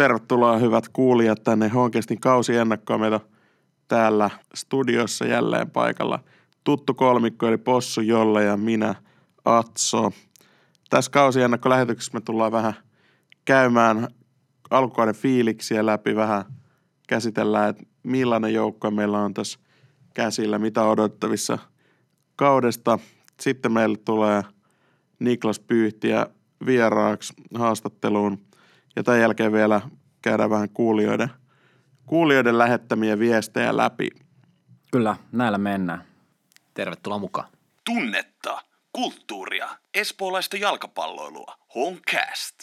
Tervetuloa hyvät kuulijat tänne Honkestin kausiennakkoon. Meitä täällä studiossa jälleen paikalla tuttu kolmikko eli Possu Jolle ja minä Atso. Tässä kausiennakkolähetyksessä me tullaan vähän käymään alkukauden fiiliksiä läpi, vähän käsitellään, että millainen joukko meillä on tässä käsillä, mitä odottavissa kaudesta. Sitten meille tulee Niklas Pyyhtiä vieraaksi haastatteluun ja tämän jälkeen vielä käydään vähän kuulijoiden, kuulijoiden lähettämiä viestejä läpi. Kyllä, näillä mennään. Tervetuloa mukaan. Tunnetta, kulttuuria, espoolaista jalkapalloilua. Honcast.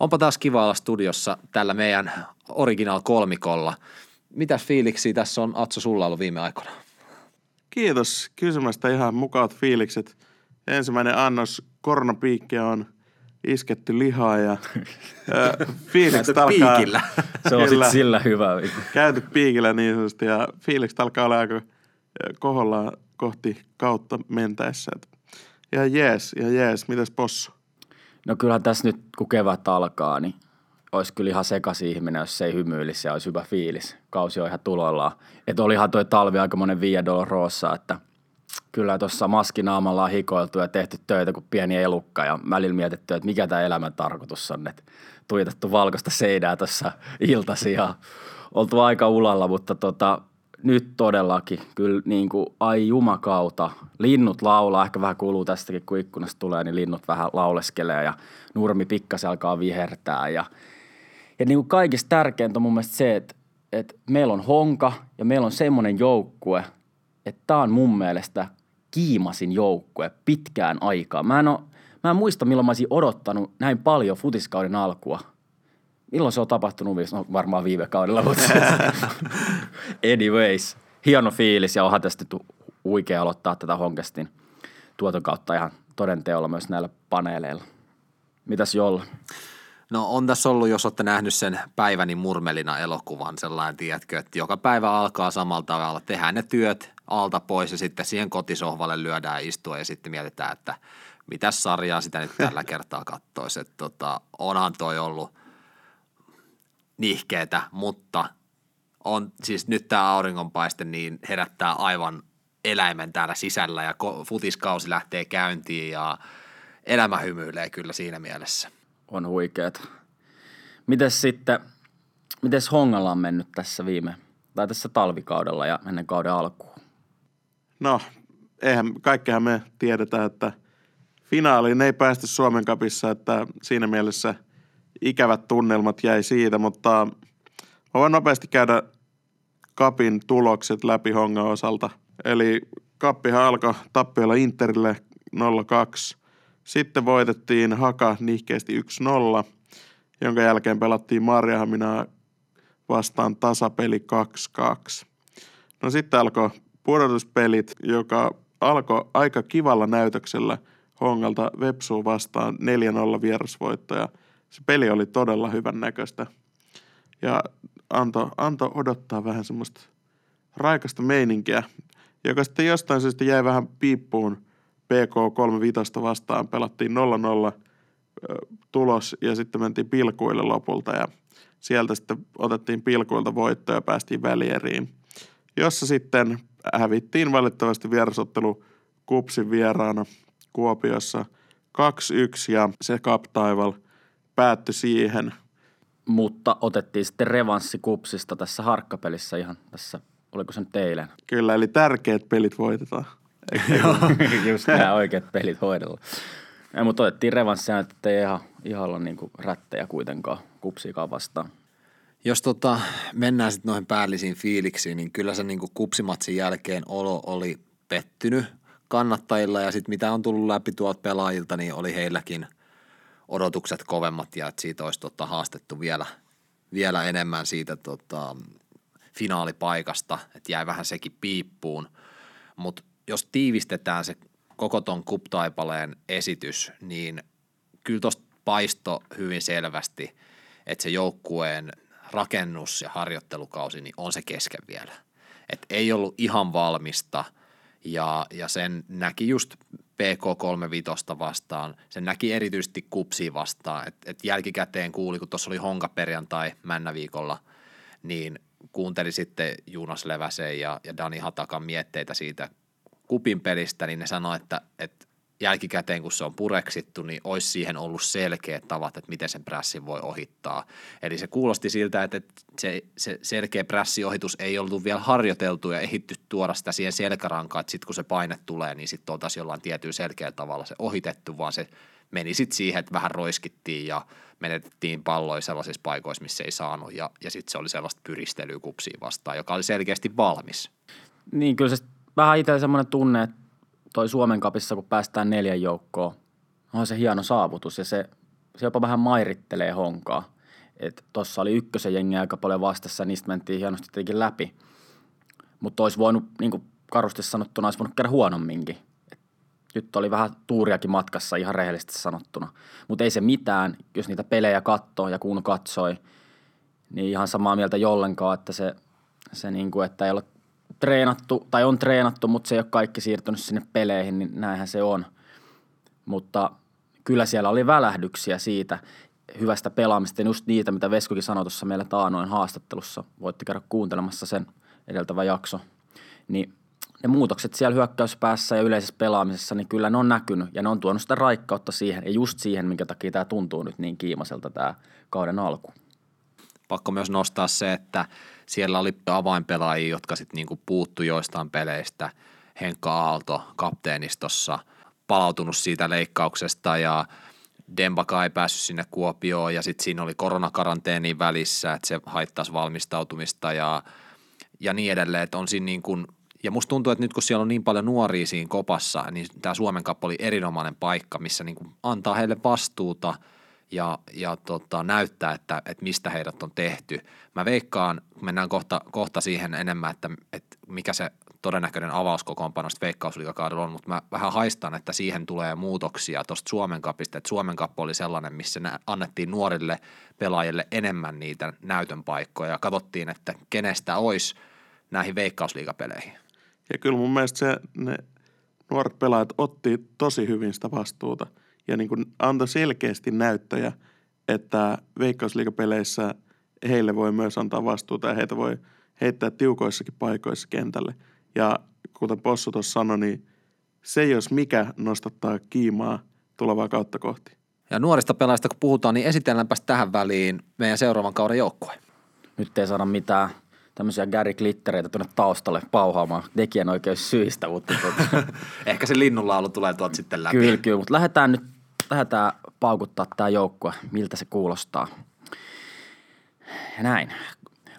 Onpa taas kiva olla studiossa tällä meidän original kolmikolla. Mitäs fiiliksi tässä on Atso sulla ollut viime aikoina? Kiitos kysymästä ihan mukavat fiilikset. Ensimmäinen annos koronapiikkiä on isketty lihaa ja ö, fiilikset alkaa... piikillä. Se on sitten sillä hyvä. Käyty piikillä niin sanotusti ja fiilikset alkaa olla aika ö, koholla kohti kautta mentäessä. Et Ihan jees, ihan jees. Mitäs possu? No kyllähän tässä nyt, kun kevät alkaa, niin olisi kyllä ihan sekaisin ihminen, jos se ei hymyilisi ja olisi hyvä fiilis. Kausi on ihan tuloillaan. Että olihan toi talvi aika monen Via Dolorosa, että kyllä tuossa maskinaamalla on hikoiltu ja tehty töitä kuin pieni elukka ja välillä mietitty, että mikä tämä elämän tarkoitus on, että tuijotettu valkoista seinää tuossa iltasi ja oltu aika ulalla, mutta tota, nyt todellakin kyllä niin kuin, ai jumakauta, linnut laulaa, ehkä vähän kuuluu tästäkin, kun ikkunasta tulee, niin linnut vähän lauleskelee ja nurmi pikkasen alkaa vihertää ja ja niin kuin kaikista tärkeintä on mun mielestä se, että, että meillä on honka ja meillä on semmoinen joukkue, että tämä on mun mielestä kiimasin joukkue pitkään aikaa. Mä en, oo, mä en muista, milloin mä olisin odottanut näin paljon futiskauden alkua. Milloin se on tapahtunut? No, varmaan viime kaudella, mutta anyways. Hieno fiilis ja onhan tästä huikea aloittaa tätä Honkestin tuoton kautta ihan todenteolla myös näillä paneeleilla. Mitäs Jolla? No on tässä ollut, jos olette nähnyt sen Päiväni murmelina elokuvan, sellainen, tiedätkö, että joka päivä alkaa samalla tavalla. Tehdään ne työt alta pois ja sitten siihen kotisohvalle lyödään istua ja sitten mietitään, että mitä sarjaa sitä nyt tällä kertaa kattoisi. Että tota, onhan toi ollut nihkeetä, mutta on siis nyt tämä auringonpaiste niin herättää aivan eläimen täällä sisällä ja futiskausi lähtee käyntiin ja elämä hymyilee kyllä siinä mielessä. on huikeeta. Mites sitten, mites Hongalla on mennyt tässä viime, tai tässä talvikaudella ja ennen kauden alkuun? No, eihän, kaikkihan me tiedetään, että finaaliin ei päästy Suomen kapissa, että siinä mielessä ikävät tunnelmat jäi siitä, mutta mä voin nopeasti käydä kapin tulokset läpi Hongan osalta. Eli kappihan alkoi tappiolla Interille 0-2. Sitten voitettiin Haka nihkeästi 1-0, jonka jälkeen pelattiin Marjahaminaa vastaan tasapeli 2-2. No sitten alkoi pudotuspelit, joka alkoi aika kivalla näytöksellä Hongalta Vepsuun vastaan 4-0 vierasvoitto ja se peli oli todella hyvän näköistä. Ja antoi anto odottaa vähän semmoista raikasta meininkiä, joka sitten jostain syystä jäi vähän piippuun PK35 vastaan. Pelattiin 0-0 ö, tulos ja sitten mentiin pilkuille lopulta ja sieltä sitten otettiin pilkuilta voitto ja päästiin välieriin, jossa sitten hävittiin valitettavasti vierasottelu Kupsin vieraana Kuopiossa 2-1 ja se Cup Taival päättyi siihen. Mutta otettiin sitten revanssi kupsista tässä harkkapelissä ihan tässä, oliko se nyt eilen? Kyllä, eli tärkeät pelit voitetaan. Just nämä oikeat pelit hoidella. Ei, mutta otettiin revanssia, että ei ihan, ihan olla niinku rättejä kuitenkaan kupsiikaan vastaan. Jos tota, mennään sitten noihin päällisiin fiiliksiin, niin kyllä se niinku kupsimatsin jälkeen olo oli pettynyt kannattajilla ja sitten mitä on tullut läpi tuolta pelaajilta, niin oli heilläkin odotukset kovemmat ja että siitä olisi tota, haastettu vielä, vielä enemmän siitä tota, finaalipaikasta, että jäi vähän sekin piippuun. Mutta jos tiivistetään se koko ton kuptaipaleen esitys, niin kyllä tuosta paisto hyvin selvästi, että se joukkueen rakennus- ja harjoittelukausi niin on se kesken vielä. Et ei ollut ihan valmista Ja, ja sen näki just PK35 vastaan. Sen näki erityisesti kupsiin vastaan. Et, et jälkikäteen kuuli, kun tuossa oli Honka perjantai Männäviikolla, niin kuunteli sitten Juunas Leväsen ja, ja Dani Hatakan mietteitä siitä kupin pelistä, niin ne sanoi, että, että jälkikäteen, kun se on pureksittu, niin olisi siihen ollut selkeät tavat, että miten sen prässin voi ohittaa. Eli se kuulosti siltä, että se, se selkeä prässiohitus ei ollut vielä harjoiteltu ja ehitty tuoda sitä siihen selkärankaan, että sitten kun se paine tulee, niin sitten oltaisiin jollain tietyllä selkeällä tavalla se ohitettu, vaan se meni sitten siihen, että vähän roiskittiin ja menetettiin palloja sellaisissa paikoissa, missä ei saanut ja, ja sitten se oli sellaista pyristelyä kupsiin vastaan, joka oli selkeästi valmis. Niin kyllä se vähän itsellä semmoinen tunne, että toi Suomen kapissa, kun päästään neljän joukkoon, on se hieno saavutus ja se, se jopa vähän mairittelee honkaa. Että oli ykkösen jengi aika paljon vastassa niistä mentiin hienosti tietenkin läpi. Mutta olisi voinut, niin kuin karusti sanottuna, olisi voinut käydä huonomminkin. Et nyt oli vähän tuuriakin matkassa ihan rehellisesti sanottuna. Mutta ei se mitään, jos niitä pelejä katsoo ja kun katsoi, niin ihan samaa mieltä jollenkaan, että se, se niin kuin, että ei ole treenattu, tai on treenattu, mutta se ei ole kaikki siirtynyt sinne peleihin, niin näinhän se on. Mutta kyllä siellä oli välähdyksiä siitä hyvästä pelaamista, just niitä, mitä Veskokin sanoi tuossa meillä taanoin haastattelussa. Voitte käydä kuuntelemassa sen edeltävä jakso. Niin ne muutokset siellä hyökkäyspäässä ja yleisessä pelaamisessa, niin kyllä ne on näkynyt ja ne on tuonut sitä raikkautta siihen ja just siihen, minkä takia tämä tuntuu nyt niin kiimaselta tämä kauden alku. Pakko myös nostaa se, että siellä oli avainpelaajia, jotka sitten niinku puuttu joistain peleistä. Henkka Aalto kapteenistossa palautunut siitä leikkauksesta ja Dembaka ei päässyt sinne Kuopioon ja sitten siinä oli koronakaranteeni välissä, että se haittaisi valmistautumista ja, ja niin edelleen, että on siinä niin ja musta tuntuu, että nyt kun siellä on niin paljon nuoria siinä kopassa, niin tämä Suomen kappa oli erinomainen paikka, missä niin antaa heille vastuuta – ja, ja tota, näyttää, että, että mistä heidät on tehty. Mä veikkaan, mennään kohta, kohta siihen enemmän, että, että mikä se todennäköinen avauskokoonpanosta veikkausliikakaudella on, mutta mä vähän haistan, että siihen tulee muutoksia tuosta Suomen kapista, että Suomen kappo oli sellainen, missä annettiin nuorille pelaajille enemmän niitä näytön paikkoja ja katsottiin, että kenestä olisi näihin veikkausliikapeleihin. Ja kyllä mun mielestä se, ne nuoret pelaajat otti tosi hyvin sitä vastuuta – ja niin kuin antoi selkeästi näyttöjä, että veikkausliikapeleissä heille voi myös antaa vastuuta ja heitä voi heittää tiukoissakin paikoissa kentälle. Ja kuten Possu tuossa sanoi, niin se jos mikä nostattaa kiimaa tulevaa kautta kohti. Ja nuorista pelaajista kun puhutaan, niin esitelläänpäs tähän väliin meidän seuraavan kauden joukkue. Nyt ei saada mitään tämmöisiä Gary Glittereitä tuonne taustalle pauhaamaan syistä, mutta tuota... Ehkä se linnunlaulu tulee tuolta sitten läpi. Kyllä, kyllä, mutta lähdetään nyt lähdetään paukuttaa tämä joukkue, miltä se kuulostaa. Ja näin.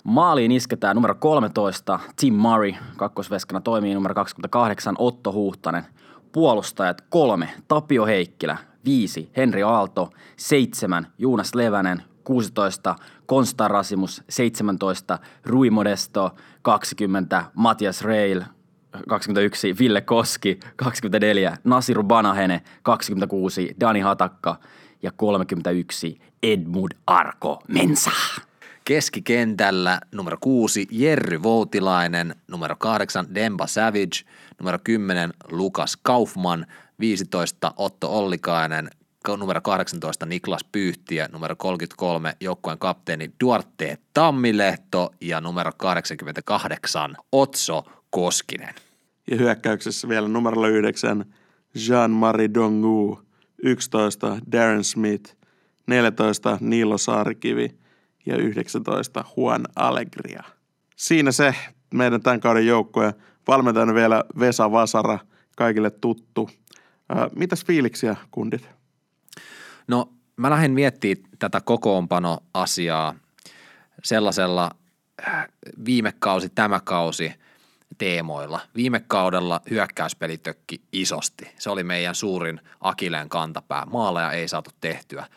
Maaliin isketään numero 13 Tim Murray, kakkosveskana toimii numero 28 Otto Huhtanen. Puolustajat kolme Tapio Heikkilä, viisi Henri Aalto, seitsemän Juunas Levänen, 16 Konstan Rasimus, 17 Rui Modesto, 20 Matias Reil, 21 Ville Koski, 24 Nasiru Banahene, 26 Dani Hatakka ja 31 Edmund Arko Mensa. Keskikentällä numero 6 Jerry Voutilainen, numero 8 Demba Savage, numero 10 Lukas Kaufman, 15 Otto Ollikainen, numero 18 Niklas Pyyhtiä, numero 33 joukkueen kapteeni Duarte Tammilehto ja numero 88 Otso Koskinen. Ja hyökkäyksessä vielä numerolla 9 Jean-Marie Dongu, 11 Darren Smith, 14 Niilo Saarikivi ja 19 Juan Allegria. Siinä se meidän tämän kauden joukkue. Valmentajana vielä Vesa Vasara, kaikille tuttu. mitäs fiiliksiä, kundit? No mä lähdin miettimään tätä kokoonpanoasiaa sellaisella äh, viime kausi, tämä kausi teemoilla. Viime kaudella hyökkäyspeli tökki isosti. Se oli meidän suurin akileen kantapää. Maaleja ei saatu tehtyä.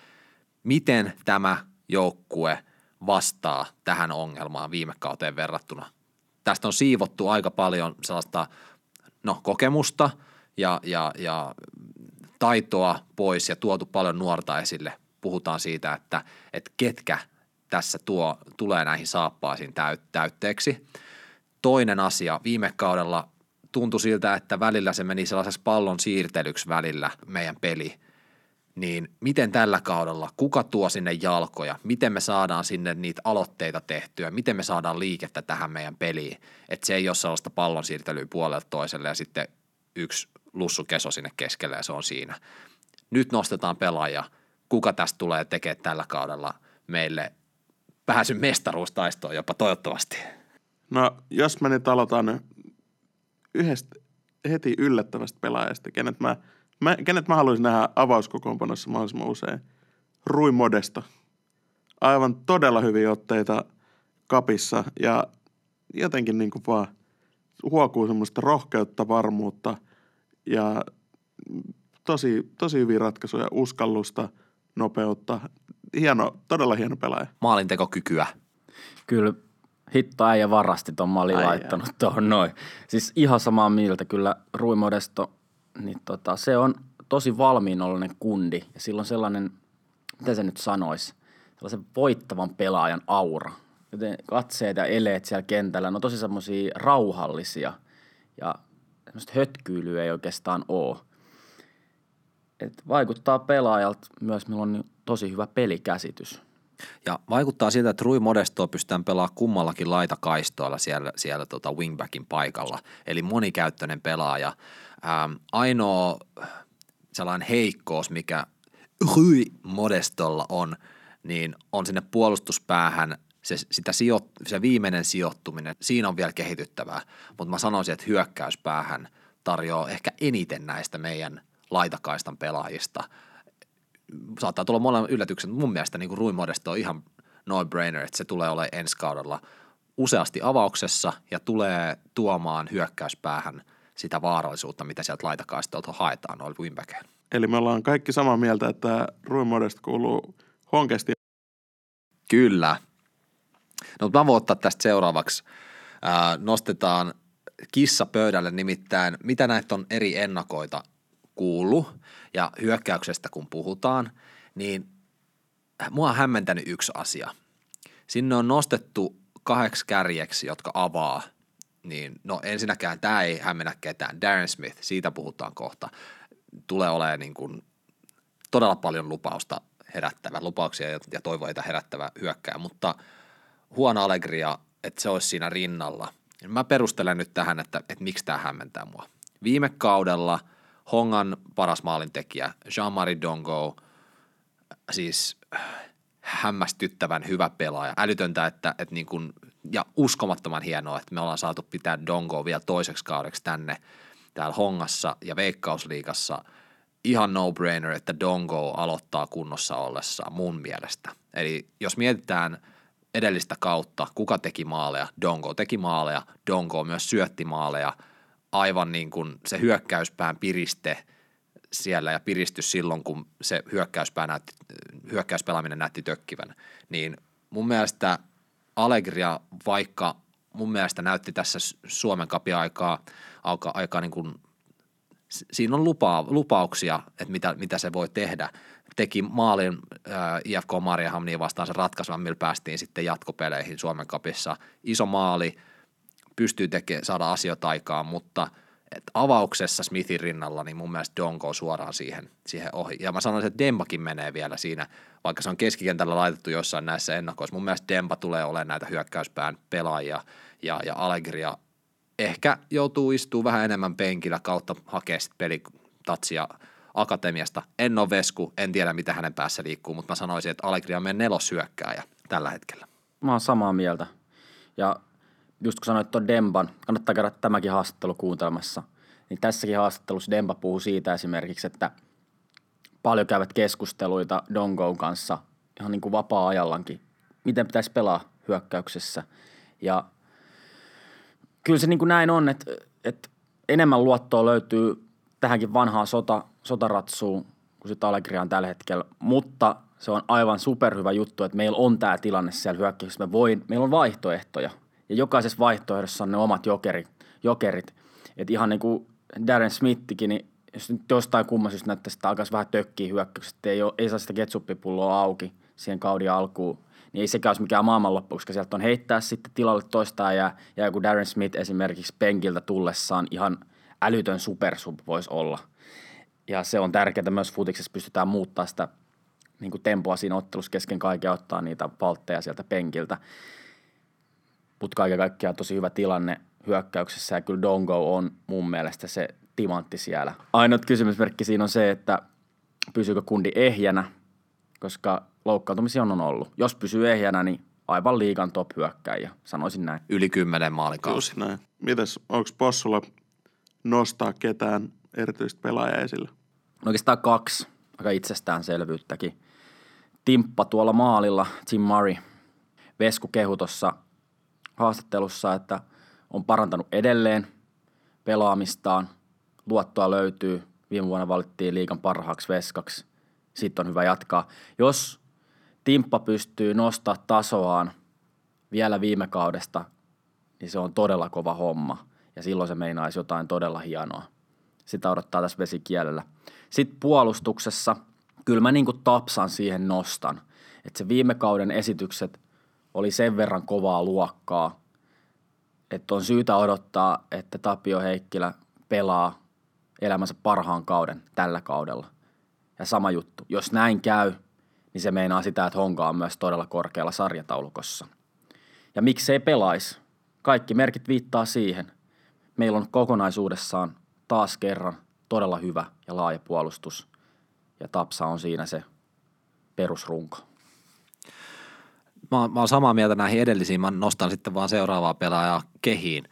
Miten tämä joukkue vastaa tähän ongelmaan viime kauteen verrattuna? Tästä on siivottu aika paljon sellaista no, kokemusta ja, ja, ja taitoa pois ja tuotu paljon nuorta esille. Puhutaan siitä, että, että ketkä tässä tuo, tulee näihin saappaisiin täytteeksi. Toinen asia, viime kaudella tuntui siltä, että välillä se meni sellaisessa pallon siirtelyksi välillä meidän peli. Niin miten tällä kaudella, kuka tuo sinne jalkoja, miten me saadaan sinne niitä aloitteita tehtyä, miten me saadaan liikettä tähän meidän peliin, että se ei ole sellaista pallon siirtelyä puolelta toiselle ja sitten yksi lussu keso sinne keskelle ja se on siinä. Nyt nostetaan pelaaja, kuka tästä tulee tekemään tällä kaudella meille pääsyn mestaruustaistoon jopa toivottavasti. No, jos mä nyt aloitan yhdestä heti yllättävästä pelaajasta, kenet mä, mä, kenet mä haluaisin nähdä avauskokoonpanossa mahdollisimman usein. Rui Modesto. Aivan todella hyviä otteita kapissa ja jotenkin niin kuin vaan huokuu semmoista rohkeutta, varmuutta ja tosi, tosi hyviä ratkaisuja, uskallusta, nopeutta. Hieno, todella hieno pelaaja. Maalintekokykyä. Kyllä hitto äijä varasti ton mä olin Ai laittanut tuohon noin. Siis ihan samaa mieltä kyllä Rui Modesto, niin tota, se on tosi valmiinnollinen kundi ja silloin sellainen, miten se nyt sanoisi, sellaisen voittavan pelaajan aura. Joten katseet ja eleet siellä kentällä, ne on tosi semmoisia rauhallisia ja semmoista hötkyilyä ei oikeastaan ole. Et vaikuttaa pelaajalta myös, milloin on tosi hyvä pelikäsitys. Ja vaikuttaa siltä, että Rui Modestoa pystytään pelaamaan kummallakin laitakaistoilla siellä, siellä tota wingbackin paikalla. Eli monikäyttöinen pelaaja. Ähm, ainoa sellainen heikkous, mikä Rui Modestolla on, niin on sinne puolustuspäähän se, sitä sijo, se viimeinen sijoittuminen, siinä on vielä kehityttävää. Mutta mä sanoisin, että hyökkäyspäähän tarjoaa ehkä eniten näistä meidän laitakaistan pelaajista – saattaa tulla molemmat yllätykset, mutta mun mielestä niin Rui Modesto on ihan no-brainer, että se tulee olemaan ensi kaudella useasti avauksessa ja tulee tuomaan hyökkäyspäähän sitä vaarallisuutta, mitä sieltä laitakaistolta haetaan noilla wingbackeilla. Eli me ollaan kaikki samaa mieltä, että Rui Modest kuuluu honkesti. Kyllä. No mä voin ottaa tästä seuraavaksi. Ää, nostetaan kissa pöydälle nimittäin, mitä näitä on eri ennakoita kuullut ja hyökkäyksestä kun puhutaan, niin mua on hämmentänyt yksi asia. Sinne on nostettu kahdeksi kärjeksi, jotka avaa, niin no ensinnäkään tämä ei hämmennä ketään. Darren Smith, siitä puhutaan kohta. Tulee olemaan niin kuin todella paljon lupausta herättävä, lupauksia ja toivoita herättävä hyökkää, mutta huono Allegria, että se olisi siinä rinnalla. Mä perustelen nyt tähän, että, että miksi tämä hämmentää mua. Viime kaudella – Hongan paras maalintekijä, Jean-Marie Dongo, siis hämmästyttävän hyvä pelaaja. Älytöntä, että, että niin kuin, ja uskomattoman hienoa, että me ollaan saatu pitää Dongo vielä toiseksi kaudeksi tänne täällä Hongassa ja Veikkausliigassa. Ihan no-brainer, että Dongo aloittaa kunnossa ollessa mun mielestä. Eli jos mietitään edellistä kautta, kuka teki maaleja, Dongo teki maaleja, Dongo myös syötti maaleja – aivan niin kuin se hyökkäyspään piriste siellä ja piristys silloin, kun se hyökkäyspää näytti, hyökkäyspelaaminen näytti tökkivän, niin mun mielestä Allegria, vaikka mun mielestä näytti tässä Suomen kapia aikaa, aika, niin kuin, siinä on lupa, lupauksia, että mitä, mitä se voi tehdä. Teki maalin äh, IFK Mariehamnia vastaan sen ratkaisevan, millä päästiin sitten jatkopeleihin Suomen kapissa. Iso maali – pystyy tekemään, saada asioita aikaan, mutta et avauksessa Smithin rinnalla, niin mun mielestä Donko on suoraan siihen, siihen ohi. Ja mä sanoisin, että Dembakin menee vielä siinä, vaikka se on keskikentällä laitettu jossain näissä ennakoissa. Mun mielestä Demba tulee olemaan näitä hyökkäyspään pelaajia ja, ja Allegria ehkä joutuu istuu vähän enemmän penkillä kautta hakea pelitatsia akatemiasta. En ole vesku, en tiedä mitä hänen päässä liikkuu, mutta mä sanoisin, että Allegria on meidän nelosyökkääjä tällä hetkellä. Mä oon samaa mieltä. Ja just kun sanoit tuon Demban, kannattaa käydä tämäkin haastattelu kuuntelemassa, niin tässäkin haastattelussa Demba puhuu siitä esimerkiksi, että paljon käyvät keskusteluita Dongon kanssa ihan niin kuin vapaa-ajallankin, miten pitäisi pelaa hyökkäyksessä. Ja kyllä se niin kuin näin on, että, että enemmän luottoa löytyy tähänkin vanhaan sota, sotaratsuun kuin sitä Allegriaan tällä hetkellä, mutta se on aivan superhyvä juttu, että meillä on tämä tilanne siellä hyökkäyksessä. Me voi, meillä on vaihtoehtoja – ja jokaisessa vaihtoehdossa on ne omat jokerit. jokerit. Et ihan niin kuin Darren Smithikin, niin jos nyt jostain kumman näyttäisi, että alkaisi vähän tökkiä hyökkäykset, ei, ole, ei saa sitä ketsuppipulloa auki siihen kauden alkuun, niin ei sekään olisi mikään maailmanloppu, koska sieltä on heittää sitten tilalle toista ja, ja joku Darren Smith esimerkiksi penkiltä tullessaan ihan älytön supersub voisi olla. Ja se on tärkeää myös futiksessa pystytään muuttaa sitä niin kuin tempoa siinä ottelussa kesken kaiken ottaa niitä paltteja sieltä penkiltä. Mutta kaiken kaikkiaan tosi hyvä tilanne hyökkäyksessä ja kyllä Dongo on mun mielestä se timantti siellä. Ainut kysymysmerkki siinä on se, että pysyykö kundi ehjänä, koska loukkaantumisia on ollut. Jos pysyy ehjänä, niin aivan liigan top hyökkäjä, sanoisin näin. Yli kymmenen maalikausi. Just näin. Mites, onko Possulla nostaa ketään erityistä pelaajaa esille? No oikeastaan kaksi aika itsestäänselvyyttäkin. Timppa tuolla maalilla, Tim Murray, Vesku kehu tuossa haastattelussa, että on parantanut edelleen pelaamistaan. Luottoa löytyy. Viime vuonna valittiin liikan parhaaksi veskaksi. Sitten on hyvä jatkaa. Jos Timppa pystyy nostaa tasoaan vielä viime kaudesta, niin se on todella kova homma. Ja silloin se meinaisi jotain todella hienoa. Sitä odottaa tässä vesikielellä. Sitten puolustuksessa, kyllä mä niin tapsan siihen nostan. Että se viime kauden esitykset oli sen verran kovaa luokkaa, että on syytä odottaa, että Tapio Heikkilä pelaa elämänsä parhaan kauden tällä kaudella. Ja sama juttu, jos näin käy, niin se meinaa sitä, että Honka on myös todella korkealla sarjataulukossa. Ja miksi ei pelaisi? Kaikki merkit viittaa siihen. Meillä on kokonaisuudessaan taas kerran todella hyvä ja laaja puolustus. Ja Tapsa on siinä se perusrunko. Mä, mä oon samaa mieltä näihin edellisiin. Mä nostan sitten vaan seuraavaa pelaajaa kehiin.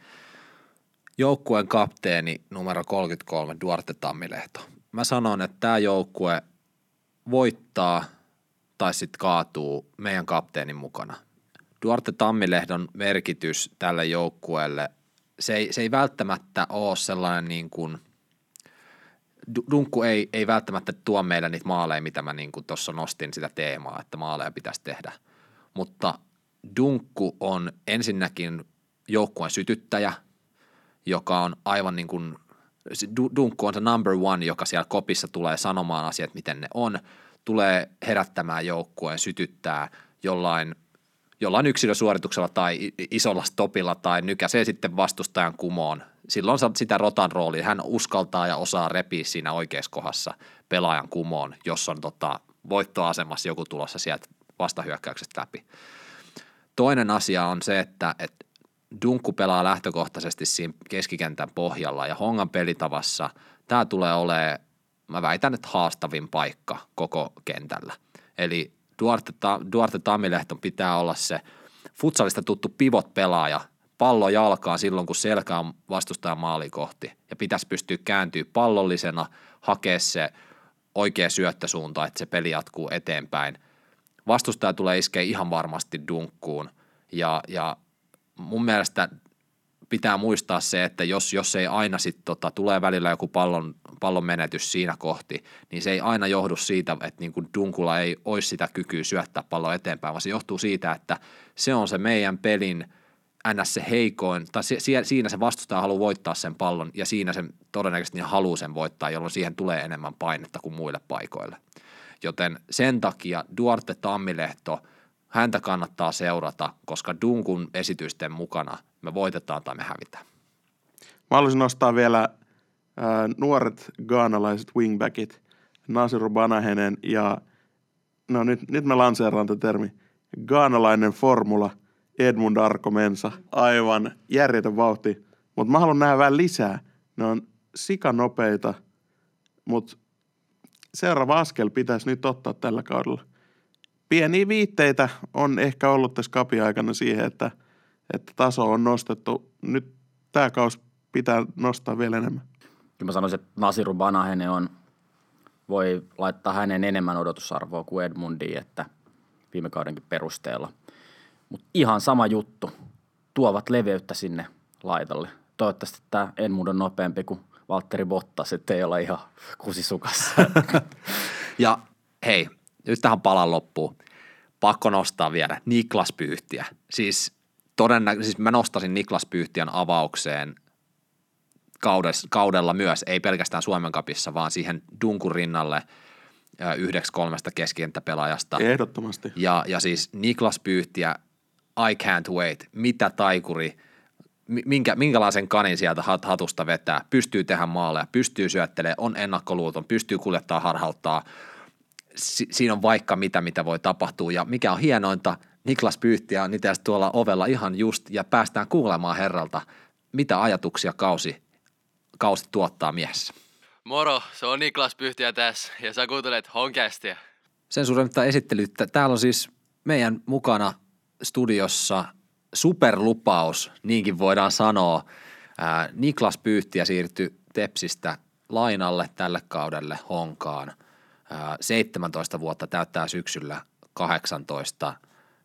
Joukkueen kapteeni numero 33, Duarte Tammilehto. Mä sanon, että tämä joukkue voittaa tai sitten kaatuu meidän kapteenin mukana. Duarte Tammilehdon merkitys tälle joukkueelle, se ei, se ei välttämättä ole sellainen niin kuin – Du- Dunkku ei, ei välttämättä tuo meille niitä maaleja, mitä mä niin tuossa nostin sitä teemaa, että maaleja pitäisi tehdä. Mutta Dunkku on ensinnäkin joukkueen sytyttäjä, joka on aivan niin kuin, Dunkku on se number one, joka siellä kopissa tulee sanomaan asiat, miten ne on, tulee herättämään joukkueen, sytyttää jollain jollain yksilösuorituksella tai isolla stopilla tai nykäsee sitten vastustajan kumoon. Silloin sitä rotan roolia. Hän uskaltaa ja osaa repiä siinä oikeassa kohdassa pelaajan kumoon, jos on tota, voittoasemassa joku tulossa sieltä vastahyökkäyksestä läpi. Toinen asia on se, että, että Dunkku pelaa lähtökohtaisesti siinä keskikentän pohjalla ja Hongan pelitavassa tämä tulee olemaan, mä väitän, että haastavin paikka koko kentällä. Eli Duarte, Duarte Tamilehton pitää olla se futsalista tuttu pivot-pelaaja, pallo jalkaan silloin, kun selkä on vastustajan maali kohti ja pitäisi pystyä kääntyä pallollisena, hakea se oikea syöttösuunta, että se peli jatkuu eteenpäin. Vastustaja tulee iskeä ihan varmasti dunkkuun ja, ja mun mielestä pitää muistaa se, että jos, jos ei aina sit tota, tulee välillä joku pallon, pallon menetys siinä kohti, niin se ei aina johdu siitä, että niin kuin Dunkulla ei olisi sitä kykyä syöttää palloa eteenpäin, vaan se johtuu siitä, että se on se meidän pelin ns. se heikoin, tai se, siinä se vastustaja haluaa voittaa sen pallon, ja siinä se todennäköisesti niin haluaa sen voittaa, jolloin siihen tulee enemmän painetta kuin muille paikoille. Joten sen takia Duarte Tammilehto, häntä kannattaa seurata, koska Dunkun esitysten mukana me voitetaan tai me hävitään. Mä haluaisin nostaa vielä ää, nuoret gaanalaiset wingbackit, Nasiru Banahenen ja, no nyt, nyt mä lanseeraan tätä termi, gaanalainen formula, Edmund Arkomensa, aivan järjetön vauhti. Mutta mä haluan nähdä vähän lisää. Ne on sikanopeita, mutta seuraava askel pitäisi nyt ottaa tällä kaudella. Pieniä viitteitä on ehkä ollut tässä kapin aikana siihen, että, että taso on nostettu. Nyt tämä kausi pitää nostaa vielä enemmän. Kyllä mä sanoisin, että Nasiru Banahene on, voi laittaa hänen enemmän odotusarvoa kuin Edmundi, että viime kaudenkin perusteella. Mutta ihan sama juttu. Tuovat leveyttä sinne laitalle. Toivottavasti tämä Edmund on nopeampi kuin Valtteri Bottas, ettei olla ihan kusisukassa. Ja hei, nyt tähän palan loppuun. Pakko nostaa vielä Niklas Pyyhtiä. Siis, todennä- siis mä nostasin Niklas Pyyhtiän avaukseen kaudes, kaudella myös, ei pelkästään Suomen kapissa, vaan siihen Dunkun rinnalle. yhdeksi kolmesta keskikenttäpelaajasta. Ehdottomasti. Ja, ja siis Niklas Pyyhtiä, I can't wait. Mitä taikuri, minkä, minkälaisen kanin sieltä hat, hatusta vetää. Pystyy tehdä maaleja, pystyy syöttelemään, on ennakkoluuton, pystyy kuljettaa harhauttaa. Si- siinä on vaikka mitä, mitä voi tapahtua. Ja mikä on hienointa, Niklas Pyyhtiä on itse tuolla ovella ihan just, ja päästään kuulemaan herralta, mitä ajatuksia kausi, kausi tuottaa miehessä. Moro, se on Niklas Pyhtiä tässä ja sä kuuntelet Honkästiä. Sen suuremmittain esittelyttä. Täällä on siis meidän mukana studiossa superlupaus, niinkin voidaan sanoa. Ää, Niklas Pyyhtiä siirtyi Tepsistä lainalle tälle kaudelle Honkaan. Ää, 17 vuotta täyttää syksyllä 18.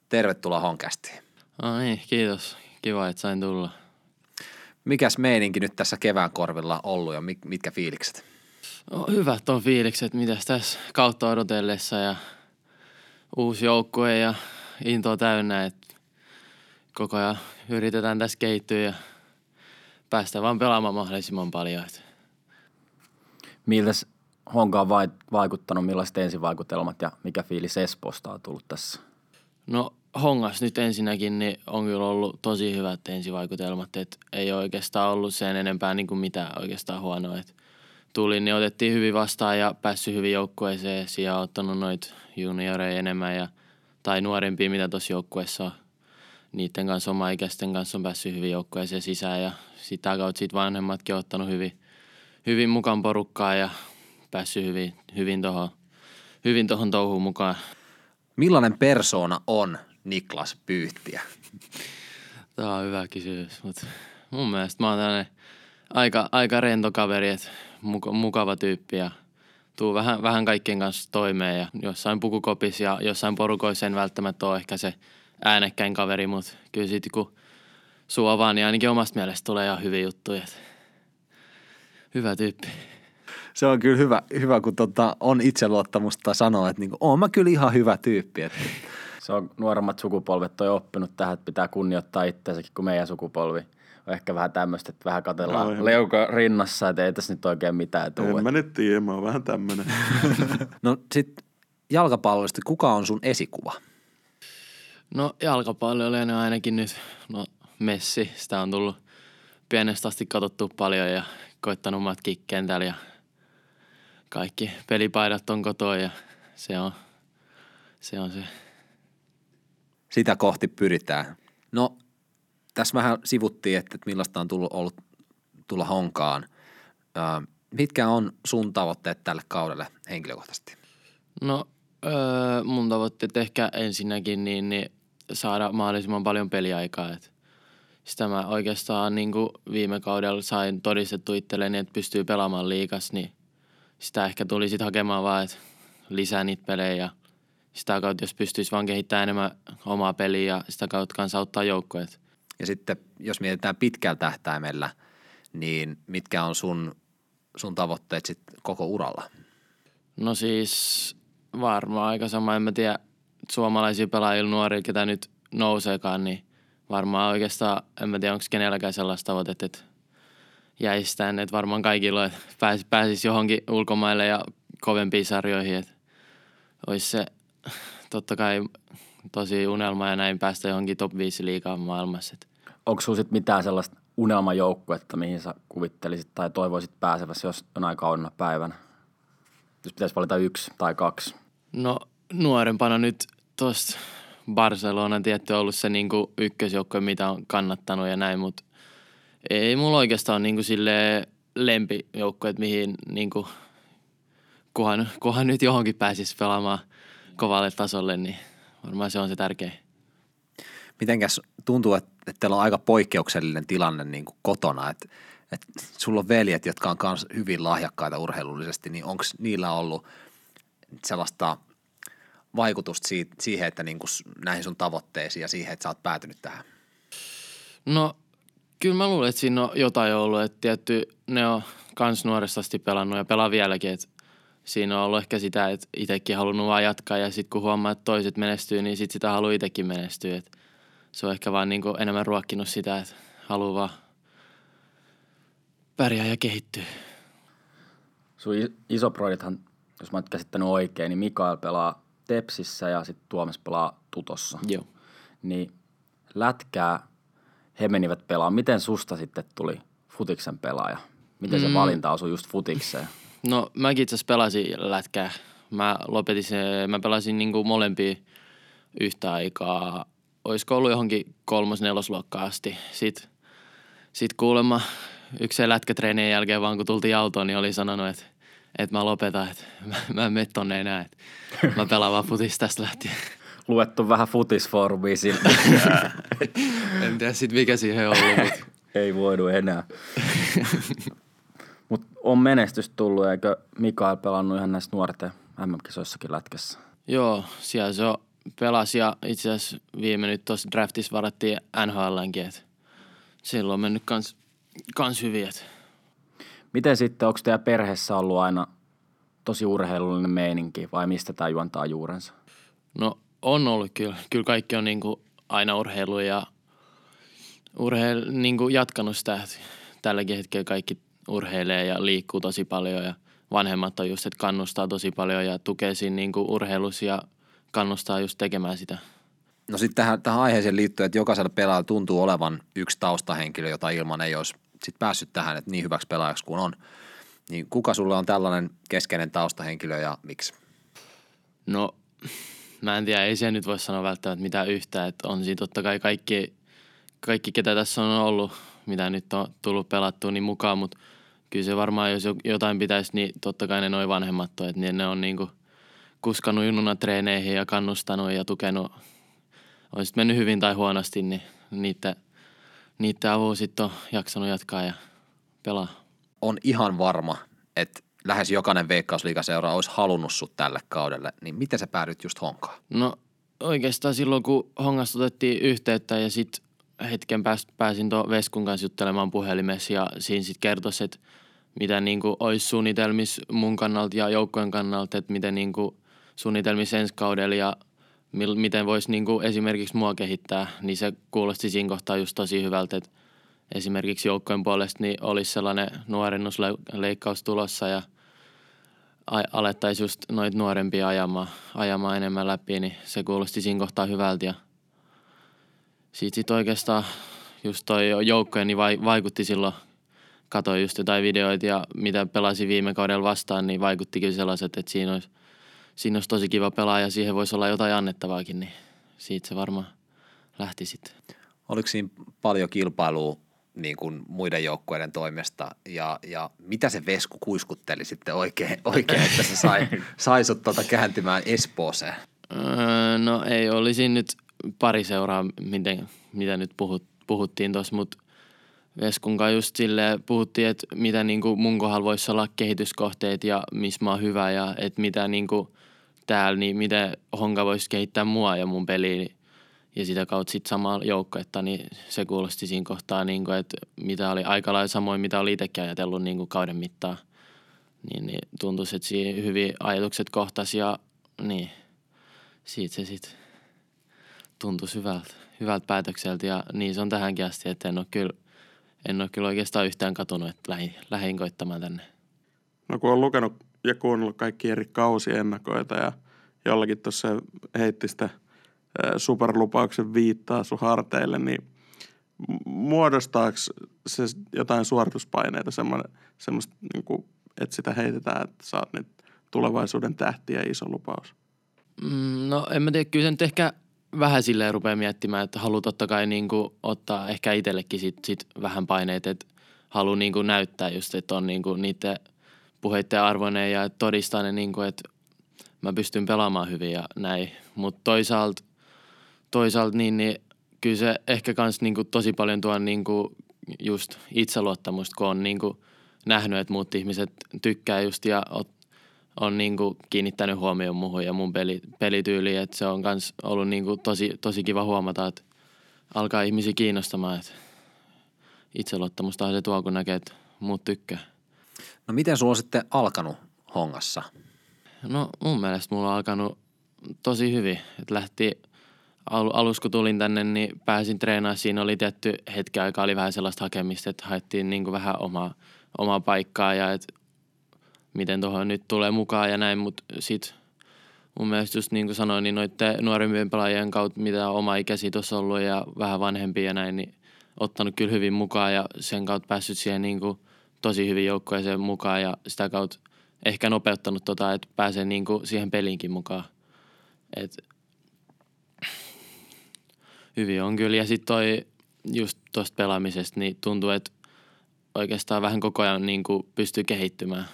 Tervetuloa Honkästiin. No niin, kiitos. Kiva, että sain tulla. Mikäs meininki nyt tässä kevään korvilla ollut ja mit- mitkä fiilikset? No, hyvät on fiilikset, mitäs tässä kautta odotellessa ja uusi joukkue ja intoa täynnä, että koko ajan yritetään tässä kehittyä ja päästä vaan pelaamaan mahdollisimman paljon. Miltä Honka on vai- vaikuttanut, millaiset ensivaikutelmat ja mikä fiilis Espoosta on tullut tässä? No Hongas nyt ensinnäkin niin on kyllä ollut tosi hyvät ensivaikutelmat, että ei oikeastaan ollut sen enempää niin kuin mitään oikeastaan huonoa. Et tulin, niin otettiin hyvin vastaan ja päässyt hyvin joukkueeseen ja ottanut noita junioreja enemmän ja, tai nuorempia, mitä tuossa joukkueessa on. Niiden kanssa, oma-ikäisten kanssa on päässyt hyvin joukkueeseen sisään ja sitä kautta sit vanhemmatkin on ottanut hyvin, hyvin mukaan porukkaa ja päässyt hyvin, hyvin tuohon hyvin tohon touhuun mukaan. Millainen persoona on Niklas Pyyhtiä? Tämä on hyvä kysymys, mutta mun mielestä mä oon aika, aika rento kaveri, että muka- mukava tyyppi ja tuu vähän, vähän kaikkien kanssa toimeen ja jossain pukukopissa ja jossain porukoissa en välttämättä ole ehkä se äänekkäin kaveri, mutta kyllä sitten kun suu avaa, niin ainakin omasta mielestä tulee ihan hyviä juttuja. Hyvä tyyppi. Se on kyllä hyvä, hyvä kun tota, on itseluottamusta sanoa, että niinku, oon mä kyllä ihan hyvä tyyppi. Että Se on nuoremmat sukupolvet on oppinut tähän, että pitää kunnioittaa itseäänsäkin kuin meidän sukupolvi. On ehkä vähän tämmöistä, että vähän katellaan No, leuka rinnassa, että ei tässä nyt oikein mitään tule. En mä nyt tiedä, mä oon vähän tämmönen. No sit jalkapallollisesti, kuka on sun esikuva? No jalkapalloilijana ainakin nyt, no Messi, sitä on tullut pienestä asti katsottu paljon ja koittanut matkia kentällä ja kaikki pelipaidat on kotoa ja se on se. On se. Sitä kohti pyritään. No, tässä vähän sivuttiin, että, että millaista on tullut, ollut tulla honkaan. Ö, mitkä on sun tavoitteet tälle kaudelle henkilökohtaisesti? No öö, mun tavoitteet ehkä ensinnäkin niin, niin saada mahdollisimman paljon peliaikaa. Et sitä mä oikeastaan niin kuin viime kaudella sain todistettu itselleni, että pystyy pelaamaan liikas, niin sitä ehkä tuli sitten hakemaan vaan, että lisää niitä pelejä ja sitä kautta, jos pystyisi vaan kehittämään enemmän omaa peliä ja sitä kautta kanssa auttaa joukkueet. Ja sitten jos mietitään pitkällä tähtäimellä, niin mitkä on sun, sun tavoitteet sitten koko uralla? No siis varmaan aika sama, en mä tiedä suomalaisia pelaajia nuoria, ketä nyt nouseekaan, niin varmaan oikeastaan, en mä tiedä onko kenelläkään sellaista tavoitetta, että jäisi tänne, että varmaan kaikilla, että pääsis, pääsis johonkin ulkomaille ja kovempiin sarjoihin, että olisi se totta kai tosi unelma ja näin päästä johonkin top 5 liigaan maailmassa. Että Onko sulla sit mitään sellaista unelmajoukkuetta, mihin sä kuvittelisit tai toivoisit pääseväsi jos jonain kaudena päivänä? Jos pitäisi valita yksi tai kaksi. No nuorempana nyt tuosta Barcelona tietty on ollut se niinku ykkösjoukkue, mitä on kannattanut ja näin, mutta ei mulla oikeastaan niinku sille lempijoukkue, että mihin niinku, kunhan, kunhan nyt johonkin pääsisi pelaamaan kovalle tasolle, niin varmaan se on se tärkein. Mitenkäs tuntuu, että, että teillä on aika poikkeuksellinen tilanne niin kuin kotona, että, että sulla on veljet, jotka on myös hyvin lahjakkaita urheilullisesti, niin onko niillä ollut sellaista vaikutusta siitä, siihen, että niin kuin näihin sun tavoitteisiin ja siihen, että sä oot päätynyt tähän? No kyllä mä luulen, että siinä on jotain ollut, että tietty ne on kans nuoresta asti pelannut ja pelaa vieläkin, että siinä on ollut ehkä sitä, että itsekin halunnut vaan jatkaa ja sitten kun huomaa, että toiset menestyy, niin sitten sitä haluaa itsekin menestyä. Et se on ehkä vaan niinku enemmän ruokkinut sitä, että haluaa vaan pärjää ja kehittyä. Sun is- isoproidithan jos mä oon käsittänyt oikein, niin Mikael pelaa Tepsissä ja sitten Tuomas pelaa Tutossa. Joo. Niin lätkää he menivät pelaamaan. Miten susta sitten tuli futiksen pelaaja? Miten se Mm. valinta osui just futikseen? No mäkin itse asiassa pelasin lätkää. Mä lopetin se, mä pelasin niinku molempia yhtä aikaa. Olisiko ollut johonkin kolmos nelosluokkaan asti. Sitten sit kuulemma yksi lätkätreenien jälkeen vaan kun tultiin autoon, niin oli sanonut, että, että mä lopetan, että mä, mä en mene tonne enää. Että mä pelaan vaan futista tästä lähtien. Luettu vähän futisfoorumia siltä. En tiedä sit mikä siihen on ollut, mutta Ei voidu enää. Mutta on menestys tullut, eikö Mikael pelannut ihan näissä nuorten MM-kisoissakin lätkässä? Joo, siellä se on pelasi ja itse asiassa viime nyt tuossa draftissa varattiin NHLnkin, että silloin on mennyt kans, kans hyvin. Et. Miten sitten, onko teidän perheessä ollut aina tosi urheilullinen meininki vai mistä tämä juontaa juurensa? No on ollut kyllä. Kyllä kaikki on niinku aina urheilu ja urheil, niinku jatkanut sitä. Tälläkin hetkellä kaikki urheilee ja liikkuu tosi paljon ja vanhemmat on just, että kannustaa tosi paljon ja tukee siinä niinku urheilussa ja kannustaa just tekemään sitä. No sitten tähän, tähän aiheeseen liittyen, että jokaisella pelaajalla tuntuu olevan yksi taustahenkilö, jota ilman ei olisi sit päässyt tähän, että niin hyväksi pelaajaksi kuin on. Niin kuka sulla on tällainen keskeinen taustahenkilö ja miksi? No, mä en tiedä, ei se nyt voi sanoa välttämättä mitään yhtä, että on siinä totta kai kaikki, kaikki, ketä tässä on ollut, mitä nyt on tullut pelattua, niin mukaan, mutta kyllä se varmaan, jos jo- jotain pitäisi, niin totta kai ne noi vanhemmat on, että ne on niinku kuskannut junnuna treeneihin ja kannustanut ja tukenut, on sitten mennyt hyvin tai huonosti, niin niitä, niitä avulla sitten on jaksanut jatkaa ja pelaa. On ihan varma, että lähes jokainen veikkausliigaseura olisi halunnut sut tälle kaudelle, niin miten sä päädyit just honkaan? No oikeastaan silloin, kun Hongasta otettiin yhteyttä ja sitten hetken päästä pääsin tuon Veskun kanssa juttelemaan puhelimessa ja siinä sitten kertoisi, että mitä niinku olisi suunnitelmissa mun kannalta ja joukkojen kannalta, että miten niinku suunnitelmissa ensi kaudella ja miten voisi niinku esimerkiksi mua kehittää, niin se kuulosti siinä kohtaa just tosi hyvältä, että esimerkiksi joukkojen puolesta niin olisi sellainen nuorennusleikkaus tulossa ja alettaisiin just noita nuorempia ajamaan, ajamaan enemmän läpi, niin se kuulosti siinä kohtaa hyvältä ja siitä sit oikeastaan just toi joukkojen niin vai, vaikutti silloin, katsoin just jotain videoita ja mitä pelasin viime kaudella vastaan, niin vaikutti sellaiset, että siinä olisi, siinä olisi tosi kiva pelaa ja siihen voisi olla jotain annettavaakin, niin siitä se varmaan lähti sitten. Oliko siinä paljon kilpailua niin kuin muiden joukkueiden toimesta ja, ja mitä se Vesku kuiskutteli sitten oikein, oikein että se sai, sai sut tota kääntymään Espooseen? Öö, no ei, olisi nyt pari seuraa, miten, mitä nyt puhut, puhuttiin tuossa, mutta Veskun kanssa just silleen puhuttiin, että mitä niinku mun kohdalla voisi olla kehityskohteet ja missä mä oon hyvä ja että mitä niinku täällä, niin miten Honka voisi kehittää mua ja mun peliä ja sitä kautta sitten samaa joukkuetta, niin se kuulosti siinä kohtaa, niinku, että mitä oli aika lailla samoin, mitä oli itsekin ajatellut niinku kauden mittaan. Niin, niin tuntuisi, että siinä hyvin ajatukset kohtasi ja niin, siitä se sitten tuntui hyvältä, hyvältä päätökseltä ja niin se on tähänkin asti, että en ole kyllä, en ole kyllä oikeastaan yhtään katunut, että lähin, lähin koittamaan tänne. No kun on lukenut ja kuunnellut kaikki eri kausiennakoita ja jollakin tuossa heitti sitä superlupauksen viittaa sun harteille, niin muodostaako se jotain suorituspaineita, semmoista, niin kuin, että sitä heitetään, että sä oot nyt tulevaisuuden tähti ja iso lupaus? Mm, no en mä tiedä, kyllä ehkä vähän silleen rupeaa miettimään, että haluaa totta kai niin kuin ottaa ehkä itsellekin sit, sit vähän paineet, että haluaa niin kuin näyttää just, että on niin kuin niiden puheiden arvoinen ja todistaa ne, niin kuin, että mä pystyn pelaamaan hyvin ja näin. Mutta toisaalta, toisaalta niin, niin kyllä se ehkä kans niin kuin tosi paljon tuo niin kuin just itseluottamusta, kun on niin kuin nähnyt, että muut ihmiset tykkää just ja ot, on niin kuin kiinnittänyt huomioon muuhun ja mun peli, pelityyliin, että se on kans ollut niin kuin tosi, tosi kiva huomata, että alkaa ihmisiä kiinnostamaan, että itseluottamusta se tuo, kun näkee, että muut tykkää. No miten sulla on sitten alkanut hongassa? No mun mielestä mulla on alkanut tosi hyvin, että lähti al- alussa kun tulin tänne, niin pääsin treenaamaan. Siinä oli tietty hetki aikaa, oli vähän sellaista hakemista, että haettiin niin kuin vähän omaa, omaa paikkaa ja et miten tuohon nyt tulee mukaan ja näin, mutta sit mun mielestä just niin kuin sanoin, niin noiden nuorempien pelaajien kautta, mitä oma ikäsi tuossa ollut ja vähän vanhempia ja näin, niin ottanut kyllä hyvin mukaan ja sen kautta päässyt siihen niin kuin tosi hyvin joukkueeseen mukaan ja sitä kautta ehkä nopeuttanut tota, että pääsee niin kuin siihen peliinkin mukaan. Et hyvin on kyllä. Ja sitten toi just tuosta pelaamisesta, niin tuntuu, että oikeastaan vähän koko ajan niin kuin pystyy kehittymään.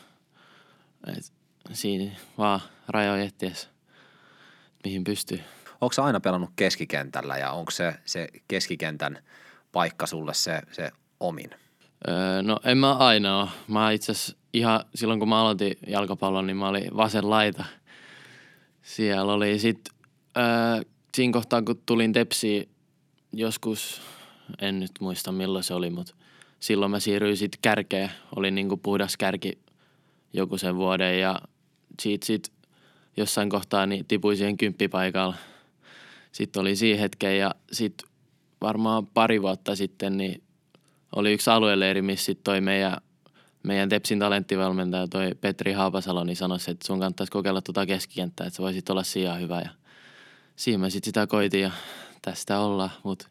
Et siinä vaan rajoja etsiessä, mihin pystyy. Onko aina pelannut keskikentällä ja onko se, se keskikentän paikka sulle se, se omin? Öö, no en mä aina ole. Mä itse ihan silloin kun mä aloitin jalkapallon, niin mä olin vasen laita. Siellä oli sit öö, siinä kohtaa kun tulin Tepsiin joskus, en nyt muista milloin se oli, mutta silloin mä siirryin sitten kärkeen. Olin niinku puhdas kärki joku sen vuoden ja siitä sit jossain kohtaa niin tipuin siihen kymppipaikalla. Sitten oli siinä hetken ja sitten varmaan pari vuotta sitten niin oli yksi alueleiri, missä sit toi meidän, meidän Tepsin talenttivalmentaja, toi Petri Haapasalo, niin sanoi, että sun kannattaisi kokeilla tuota keskikenttää, että sä voisit olla sijaan hyvä. Ja siinä mä sitten sitä koitin ja tästä ollaan, mutta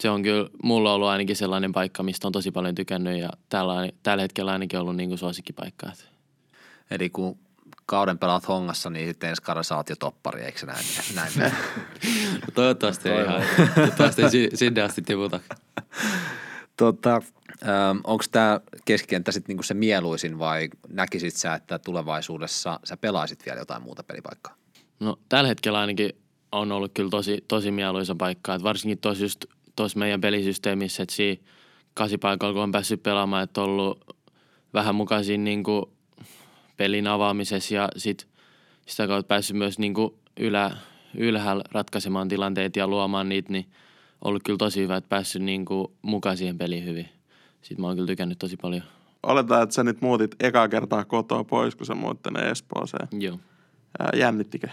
se on kyllä mulla ollut ainakin sellainen paikka, mistä on tosi paljon tykännyt ja tällä, tällä hetkellä ainakin ollut niin kuin suosikkipaikka. Eli kun kauden pelaat hongassa, niin sitten ensi kaudella sä oot jo toppari, eikö se näin? näin? No toivottavasti ei ihan. Toivottavasti si- sinne asti tiputa. Tota, onko tämä keskikenttä sitten niinku se mieluisin vai näkisit sä, että tulevaisuudessa sä pelaisit vielä jotain muuta pelipaikkaa? No tällä hetkellä ainakin on ollut kyllä tosi, tosi mieluisa paikka. Et varsinkin tuossa just meidän pelisysteemissä, että siinä kasipaikalla kun on päässyt pelaamaan, että on ollut vähän mukaan siinä niin kuin pelin avaamisessa ja sit sitä kautta päässyt myös niin kuin ylä, ylhäällä ratkaisemaan tilanteet ja luomaan niitä, niin ollut kyllä tosi hyvä, että päässyt niin kuin mukaan siihen peliin hyvin. Sitten mä oon kyllä tykännyt tosi paljon. Oletaan, että sä nyt muutit ekaa kertaa kotoa pois, kun sä muutit tänne Espooseen. Joo. Ää, Jännittikö?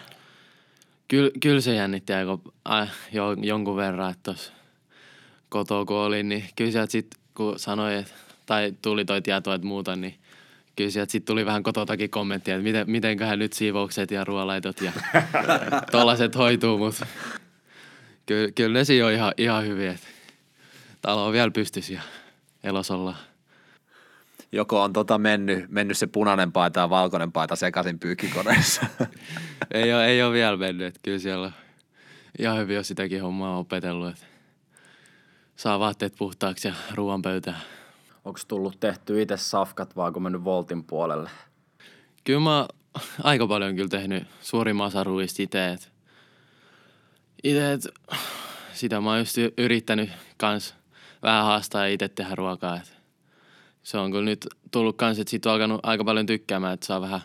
Kyllä, kyllä se jännitti aika äh, jo, jonkun verran, että tuossa kotoa kun olin, niin kyllä sieltä sitten kun sanoi, että, tai tuli toi tieto, että muuta, niin kyllä sieltä sitten tuli vähän kototakin kommenttia, että miten, mitenköhän nyt siivoukset ja ruoalaitot ja tollaset hoituu, mutta kyllä, kyllä ne siinä on ihan, ihan hyviä, että talo on vielä pystys ja elos ollaan. Joko on tota mennyt, mennyt se punainen paita ja valkoinen paita sekaisin pyykkikoneessa? ei, ole, ei ole vielä mennyt, että kyllä siellä on ihan hyvin jo sitäkin hommaa opetellut, että saa vaatteet puhtaaksi ja ruoan pöytään. Onko tullut tehty itse safkat vai onko mennyt Voltin puolelle? Kyllä mä aika paljon kyllä tehnyt suurimman osa ruuista itse. Et, sitä mä oon just yrittänyt kans vähän haastaa itse tehdä ruokaa. Et se on kyllä nyt tullut kans, että siitä on alkanut aika paljon tykkäämään, että saa vähän,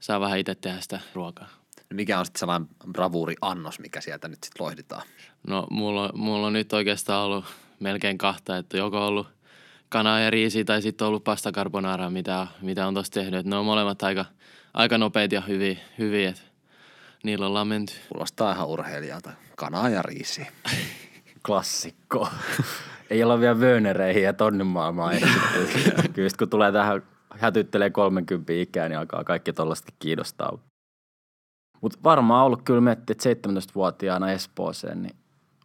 saa vähän itse tehdä sitä ruokaa. Mikä on sitten sellainen bravuuri-annos, mikä sieltä nyt sitten loihditaan? No mulla, on- mulla on nyt oikeastaan ollut melkein kahta, että joko ollut kanaa ja riisi tai sitten ollut pasta carbonara, mitä, mitä on tossa tehnyt. Et ne on molemmat aika, aika nopeita ja hyviä, hyviä että niillä ollaan menty. Kuulostaa ihan urheilijalta. Kanaa ja riisi. Klassikko. Ei olla vielä Wönereihin ja tonne maailmaan etsitty. Kyllä sit kun tulee tähän hätyttelee 30 ikää, niin alkaa kaikki tollaista kiinnostaa. Mutta varmaan ollut kyllä miettiä, että 17-vuotiaana Espooseen, niin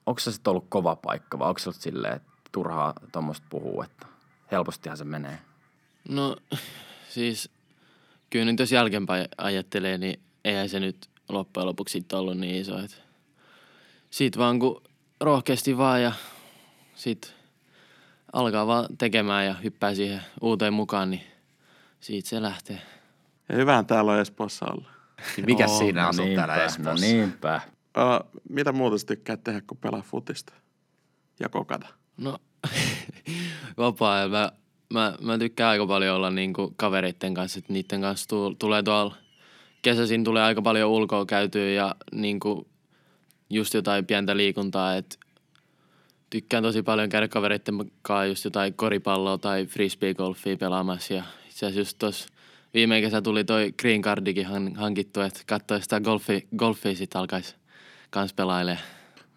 onko se sitten ollut kova paikka vai onko se ollut silleen, että turhaa tuommoista puhuu, että helpostihan se menee? No siis kyllä nyt jos jälkeenpäin ajattelee, niin eihän se nyt loppujen lopuksi sitten ollut niin iso. Et siitä vaan kun rohkeasti vaan ja sit alkaa vaan tekemään ja hyppää siihen uuteen mukaan, niin siitä se lähtee. Ja hyvähän täällä on Espoossa olla. Niin mikä Oo, siinä no asuu täällä niinpä, Espoossa? No niinpä. Uh, mitä muuta sä tykkää tehdä, kun pelaa futista? Ja kokata. No vapaa mä, mä, mä tykkään aika paljon olla niinku kavereitten kanssa, että niiden kanssa tu, tulee tuolla kesäisin tulee aika paljon ulkoa käytyä ja niinku just jotain pientä liikuntaa, että tykkään tosi paljon käydä kavereitten kanssa just jotain koripalloa tai frisbeegolfia pelaamassa ja itse asiassa just tossa viime kesä tuli toi green cardikin han- hankittu, että katsoisi sitä golfi, golfia sit alkaisi kans pelailemaan.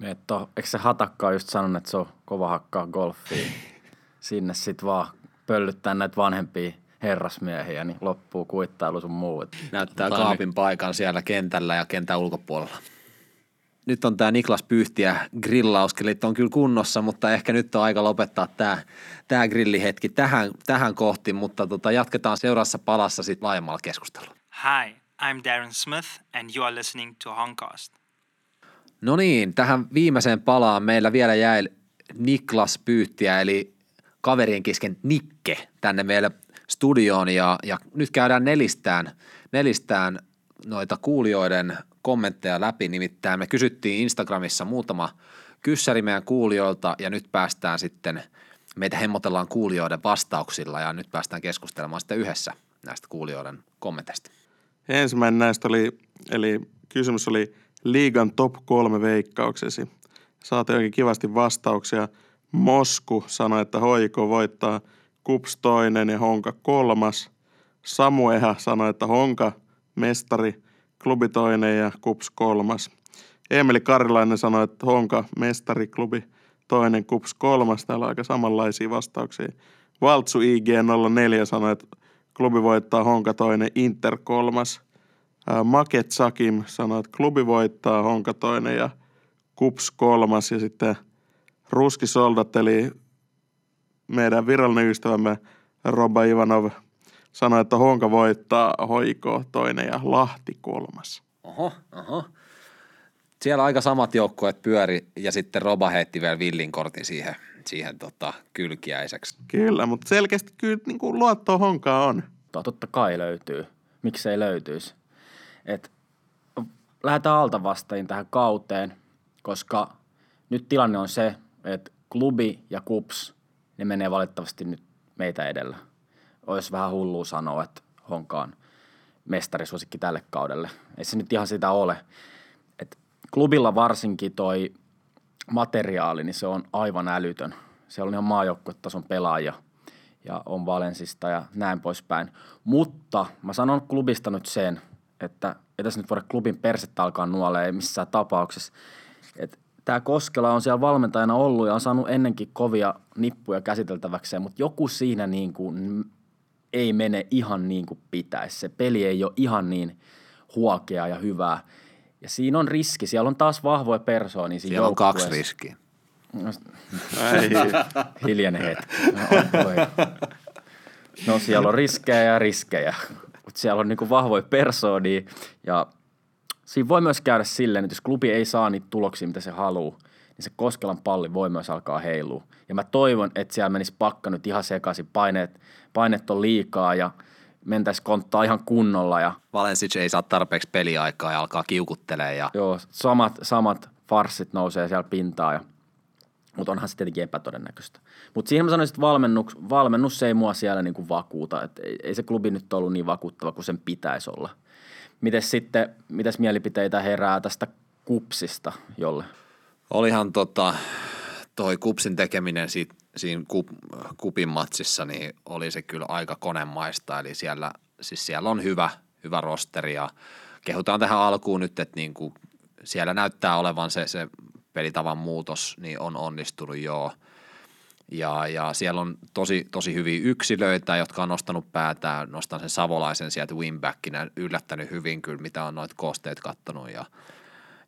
Että eikö se hatakka just sanonut, että se on kova hakkaa golfia? Sinne sit vaan pöllyttää näitä vanhempia herrasmiehiä, niin loppuu kuittailu sun muu. Näyttää kaapin paikan siellä kentällä ja kentän ulkopuolella. Nyt on tämä Niklas Pyhtiä grillauskelit on kyllä kunnossa, mutta ehkä nyt on aika lopettaa tämä, tämä grillihetki tähän, tähän kohti, mutta tota, jatketaan seuraavassa palassa sitten laajemmalla keskustelulla. Hi, I'm Darren Smith, and you are listening to Honcast. No niin, tähän viimeiseen palaan meillä vielä jäi Niklas Pyyttiä, eli kaverien kesken Nikke tänne meille studioon ja, ja nyt käydään nelistään, nelistään noita kuulijoiden kommentteja läpi, nimittäin me kysyttiin Instagramissa muutama kyssäri meidän kuulijoilta ja nyt päästään sitten, meitä hemmotellaan kuulijoiden vastauksilla ja nyt päästään keskustelemaan sitten yhdessä näistä kuulijoiden kommenteista. Ensimmäinen näistä oli, eli kysymys oli liigan top kolme veikkauksesi. Saatiin oikein kivasti vastauksia. Mosku sanoi, että Hoiko voittaa Kups toinen ja Honka kolmas. Samueha sanoi, että Honka mestari, klubi toinen ja Kups kolmas. Emeli Karilainen sanoi, että Honka mestari, klubi toinen, Kups kolmas. Täällä on aika samanlaisia vastauksia. Valtsu IG04 sanoi, että klubi voittaa Honka toinen, Inter kolmas. Maket Sakim sanoi, että klubi voittaa Honka toinen ja Kups kolmas. Ja sitten Ruski Soldat, eli meidän virallinen ystävämme Roba Ivanov sanoi, että Honka voittaa Hoiko toinen ja Lahti kolmas. Oho, oho. Siellä aika samat joukkueet pyöri ja sitten Roba heitti vielä villin kortin siihen, siihen tota, kylkiäiseksi. Kyllä, mutta selkeästi kyllä niin kuin luottoa Honkaa on. Totta kai löytyy. Miksei löytyisi? Et, lähdetään alta vastain tähän kauteen, koska nyt tilanne on se, että klubi ja kups, ne menee valitettavasti nyt meitä edellä. Olisi vähän hullua sanoa, että Honka on mestarisuosikki tälle kaudelle. Ei se nyt ihan sitä ole. Et klubilla varsinkin toi materiaali, niin se on aivan älytön. Siellä on ihan maajoukkuetason pelaajia ja on Valensista ja näin poispäin. Mutta mä sanon klubista nyt sen, että ei tässä nyt voida klubin persettä alkaa nuoleen ei missään tapauksessa. Että tämä Koskela on siellä valmentajana ollut ja on saanut ennenkin kovia nippuja käsiteltäväkseen, mutta joku siinä niin kuin ei mene ihan niin kuin pitäisi. Se peli ei ole ihan niin huokea ja hyvää. Ja siinä on riski. Siellä on taas vahvoja persoonia siinä Siellä on kaksi riskiä. Ei, Hiljainen hetki. No, oi. no siellä on riskejä ja riskejä, mutta siellä on niinku vahvoja persoonia ja siinä voi myös käydä silleen, että jos klubi ei saa niitä tuloksia, mitä se haluaa, niin se Koskelan palli voi myös alkaa heilua. Ja mä toivon, että siellä menisi pakka nyt ihan sekaisin, paineet, paineet on liikaa ja mentäisi konttaa ihan kunnolla ja Valensic ei saa tarpeeksi peliaikaa ja alkaa kiukuttelee ja Joo, samat, samat farssit nousee siellä pintaan, ja, mutta onhan se tietenkin epätodennäköistä. Mutta siihen mä sanoisin, että valmennus, valmennus ei mua siellä niinku vakuuta. Et ei, ei se klubi nyt ollut niin vakuuttava kuin sen pitäisi olla. Mites sitten, mitäs mielipiteitä herää tästä kupsista, jolle? Olihan tota, toi kupsin tekeminen siitä, siinä kup, kupin matsissa, niin oli se kyllä aika konemaista. Eli siellä, siis siellä on hyvä, hyvä rosteri ja kehutaan tähän alkuun nyt, että niin kuin siellä näyttää olevan se, se pelitavan muutos, niin on onnistunut joo. Ja, ja siellä on tosi, tosi hyviä yksilöitä, jotka on nostanut päätään. Nostan sen Savolaisen sieltä wingbackinä, yllättänyt hyvin kyllä, mitä on noita koosteet kattonut ja,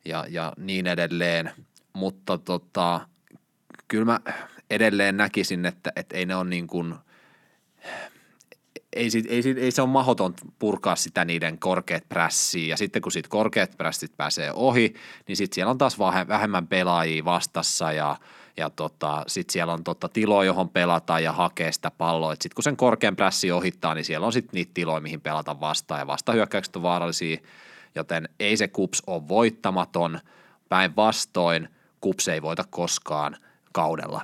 ja, ja niin edelleen. Mutta tota, kyllä mä edelleen näkisin, että, että ei ne ole niin kuin, ei, sit, ei, sit, ei se ole mahdoton purkaa sitä niiden korkeat prässiä. Ja sitten kun siitä korkeat prässit pääsee ohi, niin sitten siellä on taas vähe- vähemmän pelaajia vastassa ja, ja tota, sitten siellä on tota tilo, johon pelata ja hakee sitä palloa. Sitten kun sen korkean prässi ohittaa, niin siellä on sitten niitä tiloja, mihin pelata vastaan ja vastahyökkäykset on vaarallisia. Joten ei se kups ole voittamaton. Päinvastoin kups ei voita koskaan kaudella.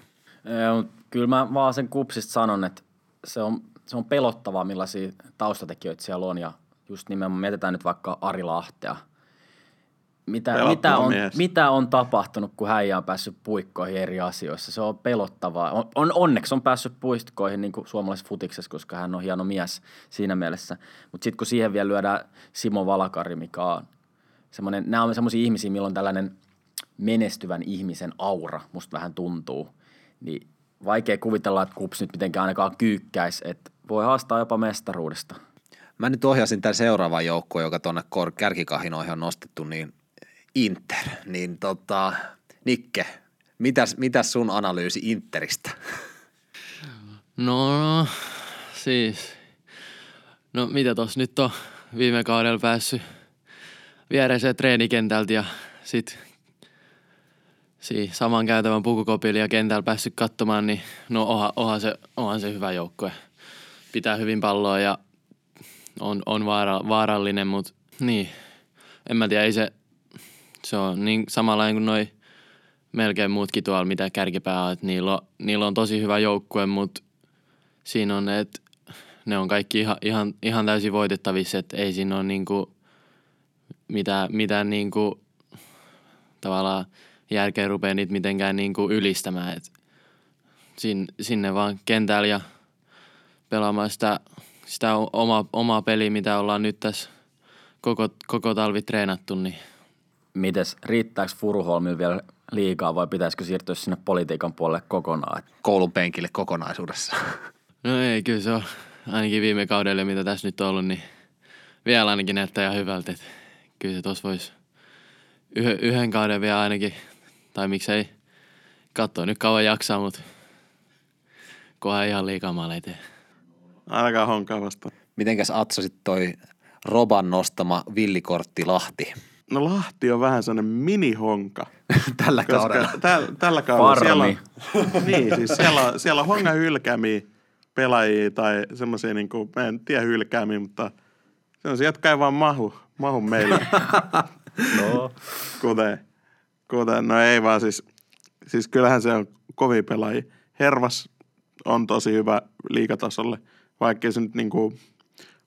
Kyllä mä vaan sen kupsista sanon, että se on, se on pelottavaa, millaisia taustatekijöitä siellä on. Ja just nimenomaan mietitään nyt vaikka Ari Lahtea. Mitä, Pelottava mitä, on, mies. mitä on tapahtunut, kun hän on päässyt puikkoihin eri asioissa? Se on pelottavaa. On, on, onneksi on päässyt puikkoihin niin suomalaisessa futiksessa, koska hän on hieno mies siinä mielessä. Mutta sitten kun siihen vielä lyödään Simo Valakari, mikä on semmoinen, nämä on semmoisia ihmisiä, milloin tällainen menestyvän ihmisen aura musta vähän tuntuu. Niin vaikea kuvitella, että kups nyt mitenkään ainakaan kyykkäisi, että Voi haastaa jopa mestaruudesta. Mä nyt ohjasin tämän seuraavan joukkueen, joka tuonne kor- kärkikahinoihin on nostettu, niin Inter. Niin tota, Nikke, mitäs, mitäs sun analyysi Interistä? No, no siis, no mitä tos nyt on viime kaudella päässyt viereiseen treenikentältä ja sit si, saman käytävän pukukopilla ja kentällä päässyt katsomaan, niin no onhan, onhan, se, onhan se hyvä joukkue. Pitää hyvin palloa ja on, on vaara, vaarallinen, mutta niin, en mä tiedä, ei se, se on niin samanlainen kuin noi melkein muutkin tuolla, mitä kärkipää on, että niillä niillä on tosi hyvä joukkue, mutta siinä on, että ne on kaikki ihan, ihan, ihan täysin voitettavissa, että ei siinä ole niinku mitään, mitään niinku, tavallaan järkeä rupea niitä mitenkään niinku ylistämään. Et sinne, sinne vaan kentällä ja pelaamaan sitä, sitä oma, omaa peliä, mitä ollaan nyt tässä koko, koko talvi treenattu, niin Mites, riittääkö Furuholmilla vielä liikaa vai pitäisikö siirtyä sinne politiikan puolelle kokonaan? Et Koulun penkille kokonaisuudessa. No ei, kyllä se on ainakin viime kaudelle, mitä tässä nyt on ollut, niin vielä ainakin näyttää ihan hyvältä. Että kyllä se tuossa voisi yhden, yhden kauden vielä ainakin, tai miksei katsoa nyt kauan jaksaa, mutta kohan ihan liikaa maaleja tee. Ainakaan honkaa vastaan. Mitenkäs Atso sitten toi Roban nostama villikortti Lahti No Lahti on vähän sellainen minihonka. tällä kaudella? Koska täl, tällä kaudella siellä on, niin, siis siellä on, siellä on honga hylkäämiä pelaajia tai semmoisia, niin kuin, mä en tiedä hylkäämiä, mutta semmoisia, jotka ei vaan mahu, mahu meille. no. kuten, kuten, no ei vaan siis, siis kyllähän se on kovin pelaajia. Hervas on tosi hyvä liikatasolle, vaikka se nyt niin kuin,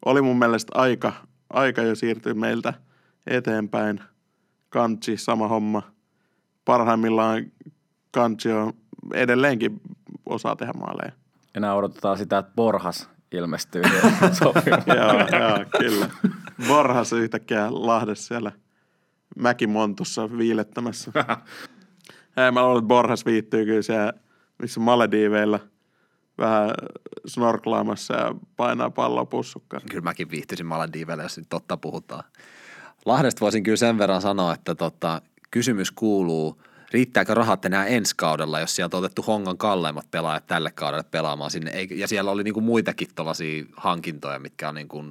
oli mun mielestä aika, aika jo siirtyä meiltä eteenpäin. Kantsi, sama homma. Parhaimmillaan Kantsi on edelleenkin osaa tehdä maaleja. Enää odotetaan sitä, että Borhas ilmestyy joo, joo, kyllä. Borhas yhtäkkiä Lahdessa siellä Mäkimontussa viilettämässä. Ei, mä luulen, että Borhas viittyy kyllä siellä, missä Malediiveilla vähän snorklaamassa ja painaa palloa pussukkaan. Kyllä mäkin viihtyisin Maledivelle, jos nyt totta puhutaan. Lahdesta voisin kyllä sen verran sanoa, että tota, kysymys kuuluu, riittääkö rahat enää ensi kaudella, jos sieltä on otettu Hongan kalleimmat pelaajat tälle kaudelle pelaamaan sinne. Ja siellä oli niinku muitakin tuollaisia hankintoja, mitkä on niinku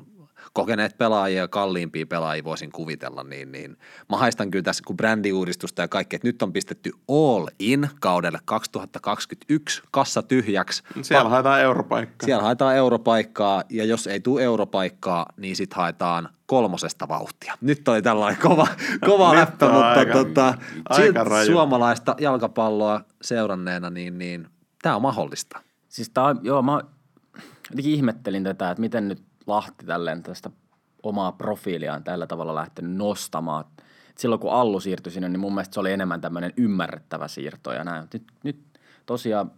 kokeneet pelaajia ja kalliimpia pelaajia voisin kuvitella, niin, niin mä haistan kyllä tässä kun brändiuudistusta ja kaikki, että nyt on pistetty all in kaudelle 2021, kassa tyhjäksi. Siellä haetaan europaikkaa. Siellä haetaan europaikkaa ja jos ei tule europaikkaa, niin sitten haetaan kolmosesta vauhtia. Nyt oli tällainen kova, kova läppä, mutta aika- tota, aika raju. suomalaista jalkapalloa seuranneena, niin, niin tämä on mahdollista. Siis tää joo, mä jotenkin ihmettelin tätä, että miten nyt Lahti tälleen tästä omaa profiiliaan tällä tavalla lähtenyt nostamaan. Silloin kun Allu siirtyi sinne, niin mun mielestä se oli enemmän tämmöinen ymmärrettävä siirto ja näin. Nyt, nyt tosiaan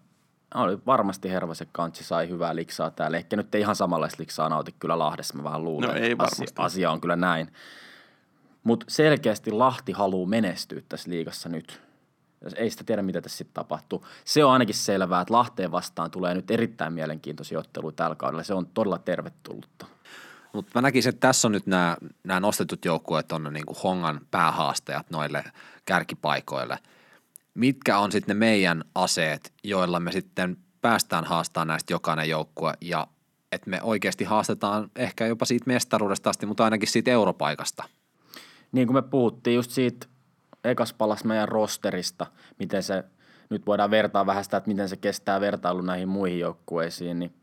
oli varmasti Hervasen kantsi sai hyvää liksaa täällä. Ehkä nyt ei ihan samanlaista liksaa nauti kyllä Lahdessa, mä vähän luulen. No ei varmasti. Asia, asia on kyllä näin. Mutta selkeästi Lahti haluaa menestyä tässä liigassa nyt. Ei sitä tiedä, mitä tässä sitten tapahtuu. Se on ainakin selvää, että Lahteen vastaan tulee nyt erittäin mielenkiintoisia otteluita tällä kaudella. Se on todella tervetullutta. Mutta mä näkisin, että tässä on nyt nämä, nämä nostetut joukkueet on niin kuin Hongan päähaastajat noille kärkipaikoille. Mitkä on sitten ne meidän aseet, joilla me sitten päästään haastamaan näistä jokainen joukkue ja että me oikeasti haastetaan ehkä jopa siitä mestaruudesta asti, mutta ainakin siitä europaikasta. Niin kuin me puhuttiin just siitä ekas palas meidän rosterista, miten se, nyt voidaan vertaa vähän sitä, että miten se kestää vertailu näihin muihin joukkueisiin, niin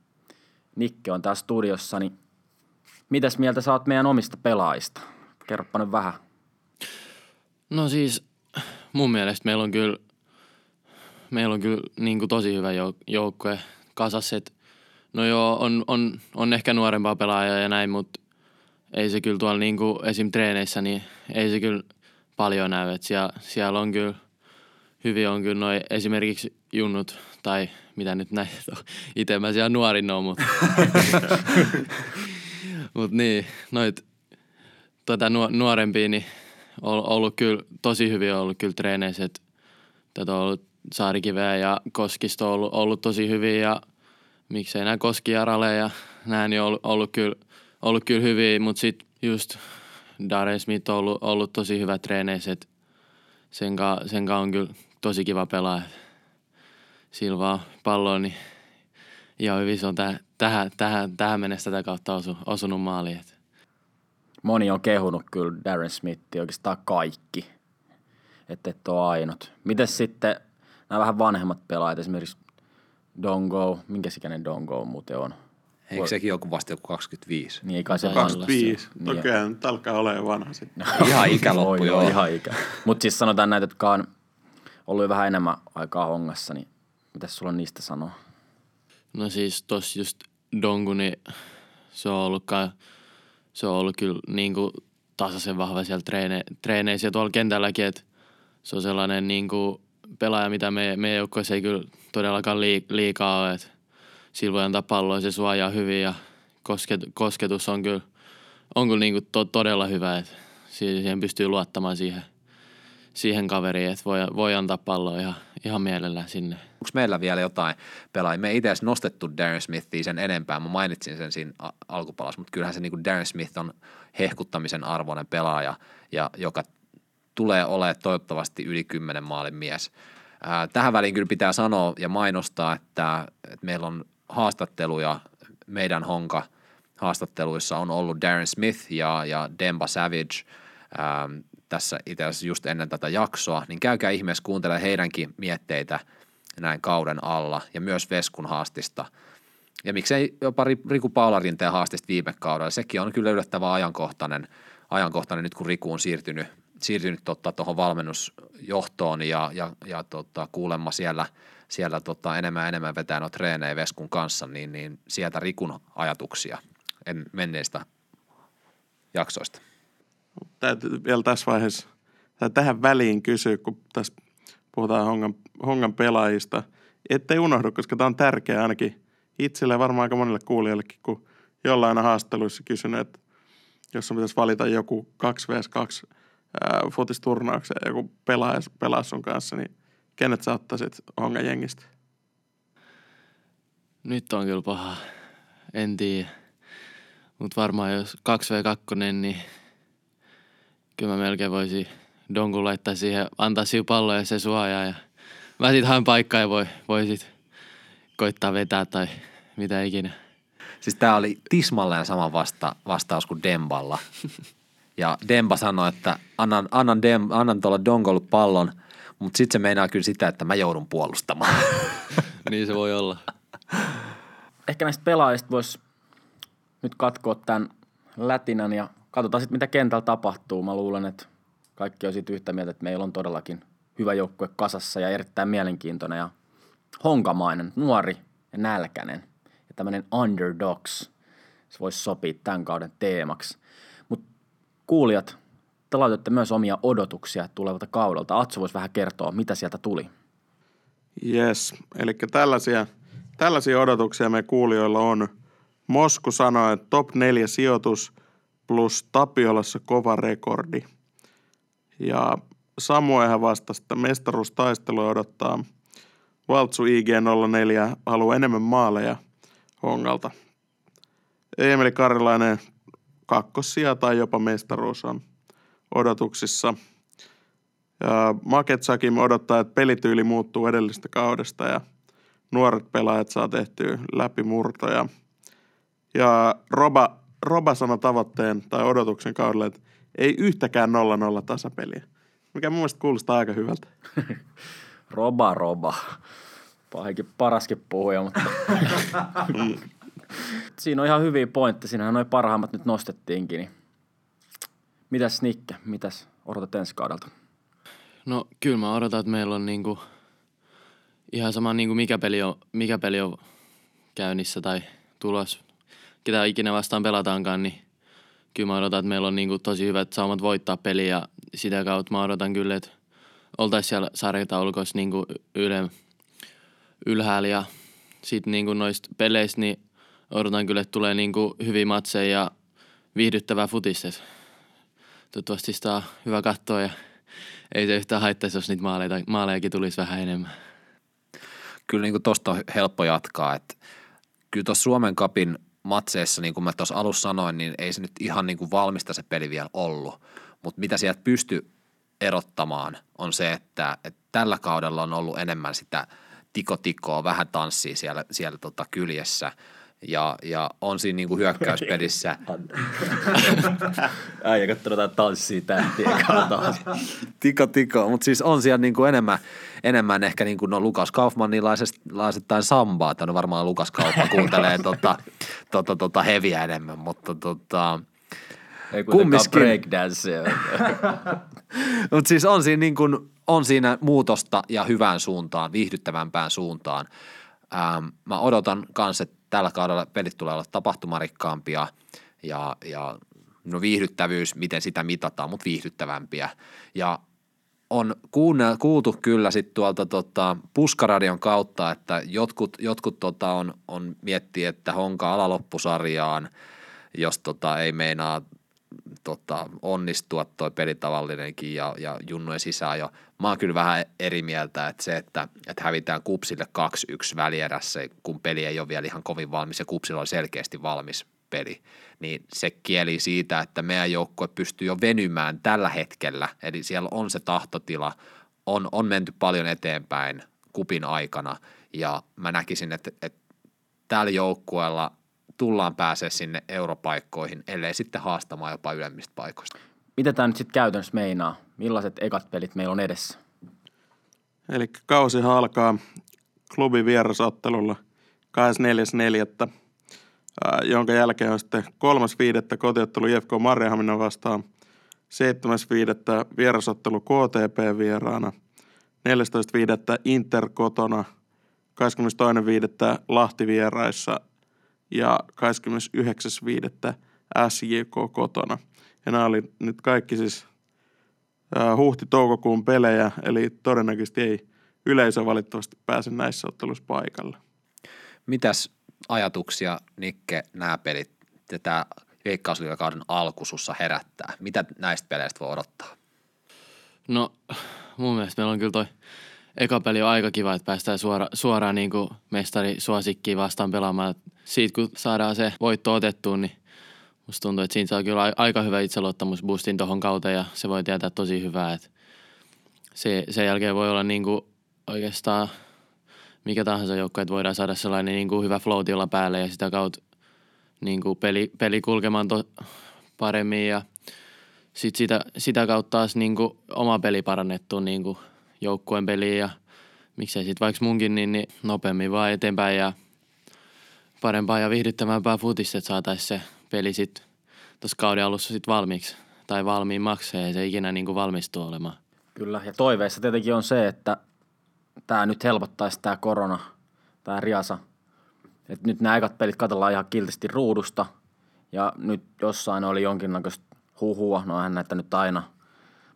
Nikke on täällä studiossa, niin mitäs mieltä oot meidän omista pelaajista? Kerropa nyt vähän. No siis mun mielestä meillä on kyllä, meillä on kyllä niin kuin tosi hyvä jouk- joukkue kasassa. Et, no joo, on, on, on ehkä nuorempaa pelaajaa ja näin, mutta ei se kyllä tuolla niin kuin esim. treeneissä, niin ei se kyllä paljon näy. Et siellä, siellä on kyllä, hyvin on kyllä noi esimerkiksi junnut tai mitä nyt näitä on. Itse mä siellä nuorin on, mutta mut niin, noit tota, nuo- nuorempia, niin on ollut kyllä tosi hyvin ollut kyllä treeneissä, tätä on ollut Saarikiveä ja Koskisto on ollut, ollut tosi hyviä ja miksei nämä Koskiarale ja nämä niin ollut, ollut, kyllä, ollut kyllä hyviä, mutta sitten just Darren Smith on ollut, ollut tosi hyvä treeneissä, että sen kanssa sen ka on kyllä tosi kiva pelaa. Sillä vaan palloon, niin ihan hyvin se on täh, tähän, tähän, tähän mennessä tätä kautta osu, osunut maaliin. Et. Moni on kehunut kyllä Darren Smithia oikeastaan kaikki, että et ole ainut. Miten sitten nämä vähän vanhemmat pelaajat, esimerkiksi Dongo, minkä ikäinen Dongo muuten on? Eikö sekin joku vasta joku 25? Niin ei kai se Jotain vasta. 25. Niin. Toki nyt alkaa olemaan vanha sitten. Ihan ikäloppu joo. Ihan ikä. Mutta siis sanotaan näitä, jotka on ollut vähän enemmän aikaa hongassa, niin mitäs sulla on niistä sanoa? No siis tossa just Dongu, niin se on ollut, ka- se on ollut kyllä niin kuin tasaisen vahva siellä treene, treeneissä ja tuolla kentälläkin, että se on sellainen niin kuin pelaaja, mitä me, meidän joukkueessa ei kyllä todellakaan lii- liikaa ole, että sillä voi antaa palloa, se suojaa hyvin ja kosket, kosketus on kyllä, on kyllä niin kuin to, todella hyvä, että siihen pystyy luottamaan siihen, siihen kaveriin, että voi, voi antaa palloa ihan, ihan mielellään sinne. Onko meillä vielä jotain pelaajia? Me ei itse nostettu Darren Smithia sen enempää. Mä mainitsin sen siinä alkupalassa, mutta kyllähän se niin kuin Darren Smith on hehkuttamisen arvoinen pelaaja, ja joka tulee olemaan toivottavasti yli 10 maalin mies. Tähän väliin kyllä pitää sanoa ja mainostaa, että meillä on haastatteluja meidän honka haastatteluissa on ollut Darren Smith ja, ja Demba Savage ää, tässä itse asiassa just ennen tätä jaksoa, niin käykää ihmeessä kuuntelemaan heidänkin mietteitä näin kauden alla ja myös Veskun haastista. Ja miksei jopa Ri- Riku Paularinteen haastista viime kaudella. Sekin on kyllä yllättävän ajankohtainen, ajankohtainen nyt kun Riku on siirtynyt, siirtynyt tuohon valmennusjohtoon ja, ja, ja tota, kuulemma siellä, siellä tota, enemmän ja enemmän vetää noita treenejä Veskun kanssa, niin, niin sieltä Rikun ajatuksia en menneistä jaksoista. Täytyy vielä tässä vaiheessa tai tähän väliin kysyä, kun tässä puhutaan Hongan, Hongan pelaajista, ettei unohdu, koska tämä on tärkeää ainakin itselle ja varmaan aika monelle kuulijallekin, kun jollain haastatteluissa kysynyt, että jos on pitäisi valita joku 2 vs 2 ää, futisturnaukseen ja joku pelaa, pelaa sun kanssa, niin kenet sä ottaisit Hongan jengistä? Nyt on kyllä paha. En tiedä. Mutta varmaan jos 2v2, niin kyllä mä melkein voisin Donkun laittaa siihen, antaa siihen palloa ja se suojaa. Ja mä sit haen paikkaa ja voi, voi sit koittaa vetää tai mitä ikinä. Siis tämä oli tismalleen sama vasta, vastaus kuin Demballa. Ja Demba sanoi, että annan, annan, Dem, annan tuolla Dongolle pallon, mutta sitten se meinaa kyllä sitä, että mä joudun puolustamaan. niin se voi olla. Ehkä näistä pelaajista voisi nyt katkoa tämän lätinän ja katsotaan sitten, mitä kentällä tapahtuu. Mä luulen, että kaikki on siitä yhtä mieltä, että meillä on todellakin hyvä joukkue kasassa ja erittäin mielenkiintoinen ja honkamainen, nuori ja nälkäinen ja tämmöinen underdogs. Se voisi sopia tämän kauden teemaksi. Mutta kuulijat, te laitatte myös omia odotuksia tulevalta kaudelta. Atso voisi vähän kertoa, mitä sieltä tuli. Yes, eli tällaisia, tällaisia odotuksia me kuulijoilla on. Mosku sanoi, että top 4 sijoitus plus Tapiolassa kova rekordi. Ja Samuehan vastasi, että mestaruustaistelu odottaa. Valtsu IG04 haluaa enemmän maaleja Hongalta. Emeli Karilainen kakkosia tai jopa mestaruus on odotuksissa. Ja Maketsakin odottaa, että pelityyli muuttuu edellistä kaudesta ja nuoret pelaajat saa tehtyä läpimurtoja. Ja Roba, Roba sanoi tavoitteen tai odotuksen kaudella, että ei yhtäkään 0-0 tasapeliä, mikä mun mielestä kuulostaa aika hyvältä. Roba, roba. Pahikin paraskin puhuja, mutta... Siinä on ihan hyviä pointteja. Siinähän noin parhaimmat nyt nostettiinkin. Niin. Mitäs Nikke, mitäs odotat ensi kaudelta? No kyllä mä odotan, että meillä on niinku ihan sama niinku mikä peli on, mikä peli on käynnissä tai tulos. Ketä ikinä vastaan pelataankaan, niin kyllä mä odotan, että meillä on niinku tosi hyvät saumat voittaa peliä ja sitä kautta mä odotan kyllä, että oltaisiin siellä sarjataulukossa niinku yle, ylhäällä ja sitten niinku noista peleistä niin odotan kyllä, että tulee niinku hyviä matseja ja viihdyttävää futista. Toivottavasti sitä on hyvä katsoa ja ei se yhtään haittaisi, jos niitä maaleja, maalejakin tulisi vähän enemmän. kyllä niin tuosta on helppo jatkaa, että kyllä tuossa Suomen kapin matseissa, niin kuin mä tuossa alussa sanoin, niin ei se nyt ihan niin kuin valmista se peli vielä ollut. Mutta mitä sieltä pystyy erottamaan on se, että, että tällä kaudella on ollut enemmän sitä tikotikoa, vähän tanssia siellä, siellä tota kyljessä ja, ja on siinä niin kuin hyökkäyspelissä. Äijä katsoo jotain tanssia tähtiä tiko tiko, mutta siis on siellä niin kuin enemmän, enemmän ehkä niin kuin no Lukas Kaufmannilaisittain sambaa, tai no varmaan Lukas Kaufman kuuntelee tota, tota, tota heviä enemmän, mutta tota, Ei kumminkin. breakdance. Mutta siis on siinä, niin kuin, on siinä muutosta ja hyvään suuntaan, viihdyttävämpään suuntaan. Ähm, mä odotan kanssa, että tällä kaudella pelit tulee olla tapahtumarikkaampia ja, ja no viihdyttävyys, miten sitä mitataan, mutta viihdyttävämpiä. Ja on kuunne, kuultu kyllä sitten tuolta tota, puskaradion kautta, että jotkut, jotkut tota on, on miettii, että honka alaloppusarjaan, jos tota ei meinaa tota, onnistua toi pelitavallinenkin ja, ja junnojen sisään jo. Mä oon kyllä vähän eri mieltä, että se, että, että hävitään kupsille 2-1 välierässä, kun peli ei ole vielä ihan kovin valmis ja kupsilla on selkeästi valmis peli, niin se kieli siitä, että meidän joukkue pystyy jo venymään tällä hetkellä, eli siellä on se tahtotila, on, on menty paljon eteenpäin kupin aikana ja mä näkisin, että, että tällä joukkueella tullaan pääsee sinne europaikkoihin, ellei sitten haastamaan jopa ylemmistä paikoista. Mitä tämä nyt sitten käytännössä meinaa? Millaiset ekat pelit meillä on edessä? Eli kausi alkaa klubin vierasottelulla 24.4., jonka jälkeen on sitten 3.5. kotiottelu JFK Marjahamina vastaan, 7.5. vierasottelu KTP vieraana, 14.5. Inter kotona, 22.5. Lahti vieraissa ja 29.5. SJK kotona. Ja nämä oli nyt kaikki siis huhti-toukokuun pelejä, eli todennäköisesti ei yleisö valitettavasti pääse näissä otteluissa paikalle. Mitäs ajatuksia, Nikke, nämä pelit ja tämä veikkausliikakauden alkusussa herättää? Mitä näistä peleistä voi odottaa? No mun mielestä meillä on kyllä toi eka peli on aika kiva, että päästään suora, suoraan niin kuin mestari suosikkiin vastaan pelaamaan. Siitä kun saadaan se voitto otettua, niin musta tuntuu, että siinä saa kyllä aika hyvä itseluottamus boostin tuohon kauteen ja se voi tietää tosi hyvää, että se, sen jälkeen voi olla niin kuin oikeastaan mikä tahansa joukko, että voidaan saada sellainen niin kuin hyvä flow päälle ja sitä kautta niin kuin peli, peli kulkemaan to, paremmin ja sit sitä, sitä kautta taas niin kuin oma peli parannettu niin kuin joukkueen peliin ja miksei sitten vaikka munkin, niin, niin nopeammin vaan eteenpäin ja parempaa ja viihdyttävämpää futista, että saataisiin se peli sitten tuossa kauden alussa sitten valmiiksi tai valmiimmaksi, ei se ikinä niin kuin valmistu olemaan. Kyllä, ja toiveissa tietenkin on se, että tämä nyt helpottaisi tämä korona, tämä riasa. että nyt nämä ekat pelit katsellaan ihan kiltisti ruudusta, ja nyt jossain oli jonkinnäköistä huhua, no eihän näitä nyt aina,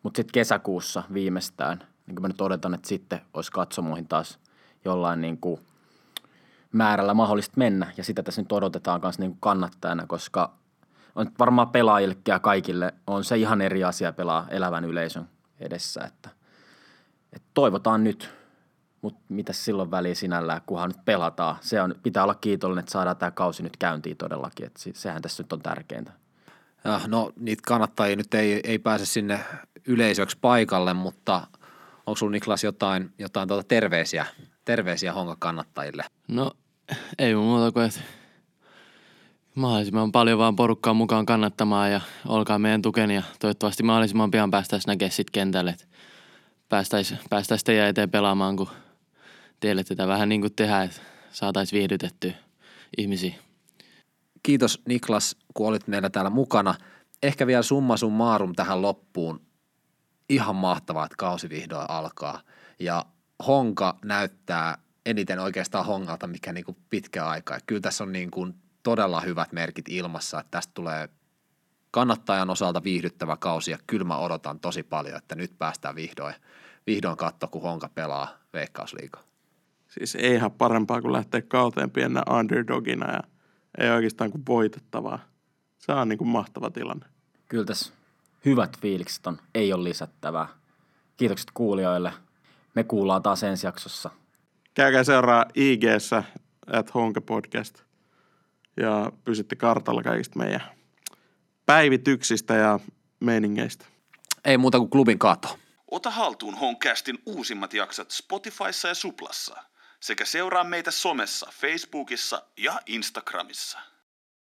mutta sitten kesäkuussa viimeistään – niin kuin mä nyt odotan, että sitten olisi katsomoihin taas jollain niin kuin määrällä mahdollista mennä. Ja sitä tässä nyt odotetaan myös niin kannattajana, koska on varmaan pelaajille ja kaikille on se ihan eri asia pelaa elävän yleisön edessä. Että, että toivotaan nyt, mutta mitä silloin väliin sinällään, kunhan nyt pelataan. Se on, pitää olla kiitollinen, että saadaan tämä kausi nyt käyntiin todellakin. Että sehän tässä nyt on tärkeintä. Ja, no niitä kannattajia nyt ei, ei pääse sinne yleisöksi paikalle, mutta – Onko sinulla Niklas jotain, jotain tuota terveisiä, terveisiä Honka-kannattajille? No ei muuta kuin, että mahdollisimman paljon vaan porukkaa mukaan kannattamaan ja olkaa meidän tukeni ja toivottavasti mahdollisimman pian päästäisiin näkemään sitten kentälle, että päästäisiin päästäisi teidän eteen pelaamaan, kun teille tätä vähän niin kuin tehdään, että saataisiin viihdytettyä ihmisiä. Kiitos Niklas, kun olit meillä täällä mukana. Ehkä vielä summa summarum tähän loppuun ihan mahtavaa, että kausi vihdoin alkaa. Ja Honka näyttää eniten oikeastaan Hongalta, mikä niin kuin pitkä aika. Ja kyllä tässä on niin kuin todella hyvät merkit ilmassa, että tästä tulee kannattajan osalta viihdyttävä kausi ja kyllä mä odotan tosi paljon, että nyt päästään vihdoin, vihdoin katsoa, kun Honka pelaa Veikkausliigaa. Siis eihän parempaa kuin lähteä kauteen pienenä underdogina ja ei oikeastaan kuin voitettavaa. Se on niin kuin mahtava tilanne. Kyllä tässä hyvät fiilikset on, ei ole lisättävää. Kiitokset kuulijoille. Me kuullaan taas ensi jaksossa. Käykää seuraa IG-ssä, at Honka Podcast. ja pysytte kartalla kaikista meidän päivityksistä ja meiningeistä. Ei muuta kuin klubin kato. Ota haltuun Honcastin uusimmat jaksot Spotifyssa ja Suplassa sekä seuraa meitä somessa, Facebookissa ja Instagramissa.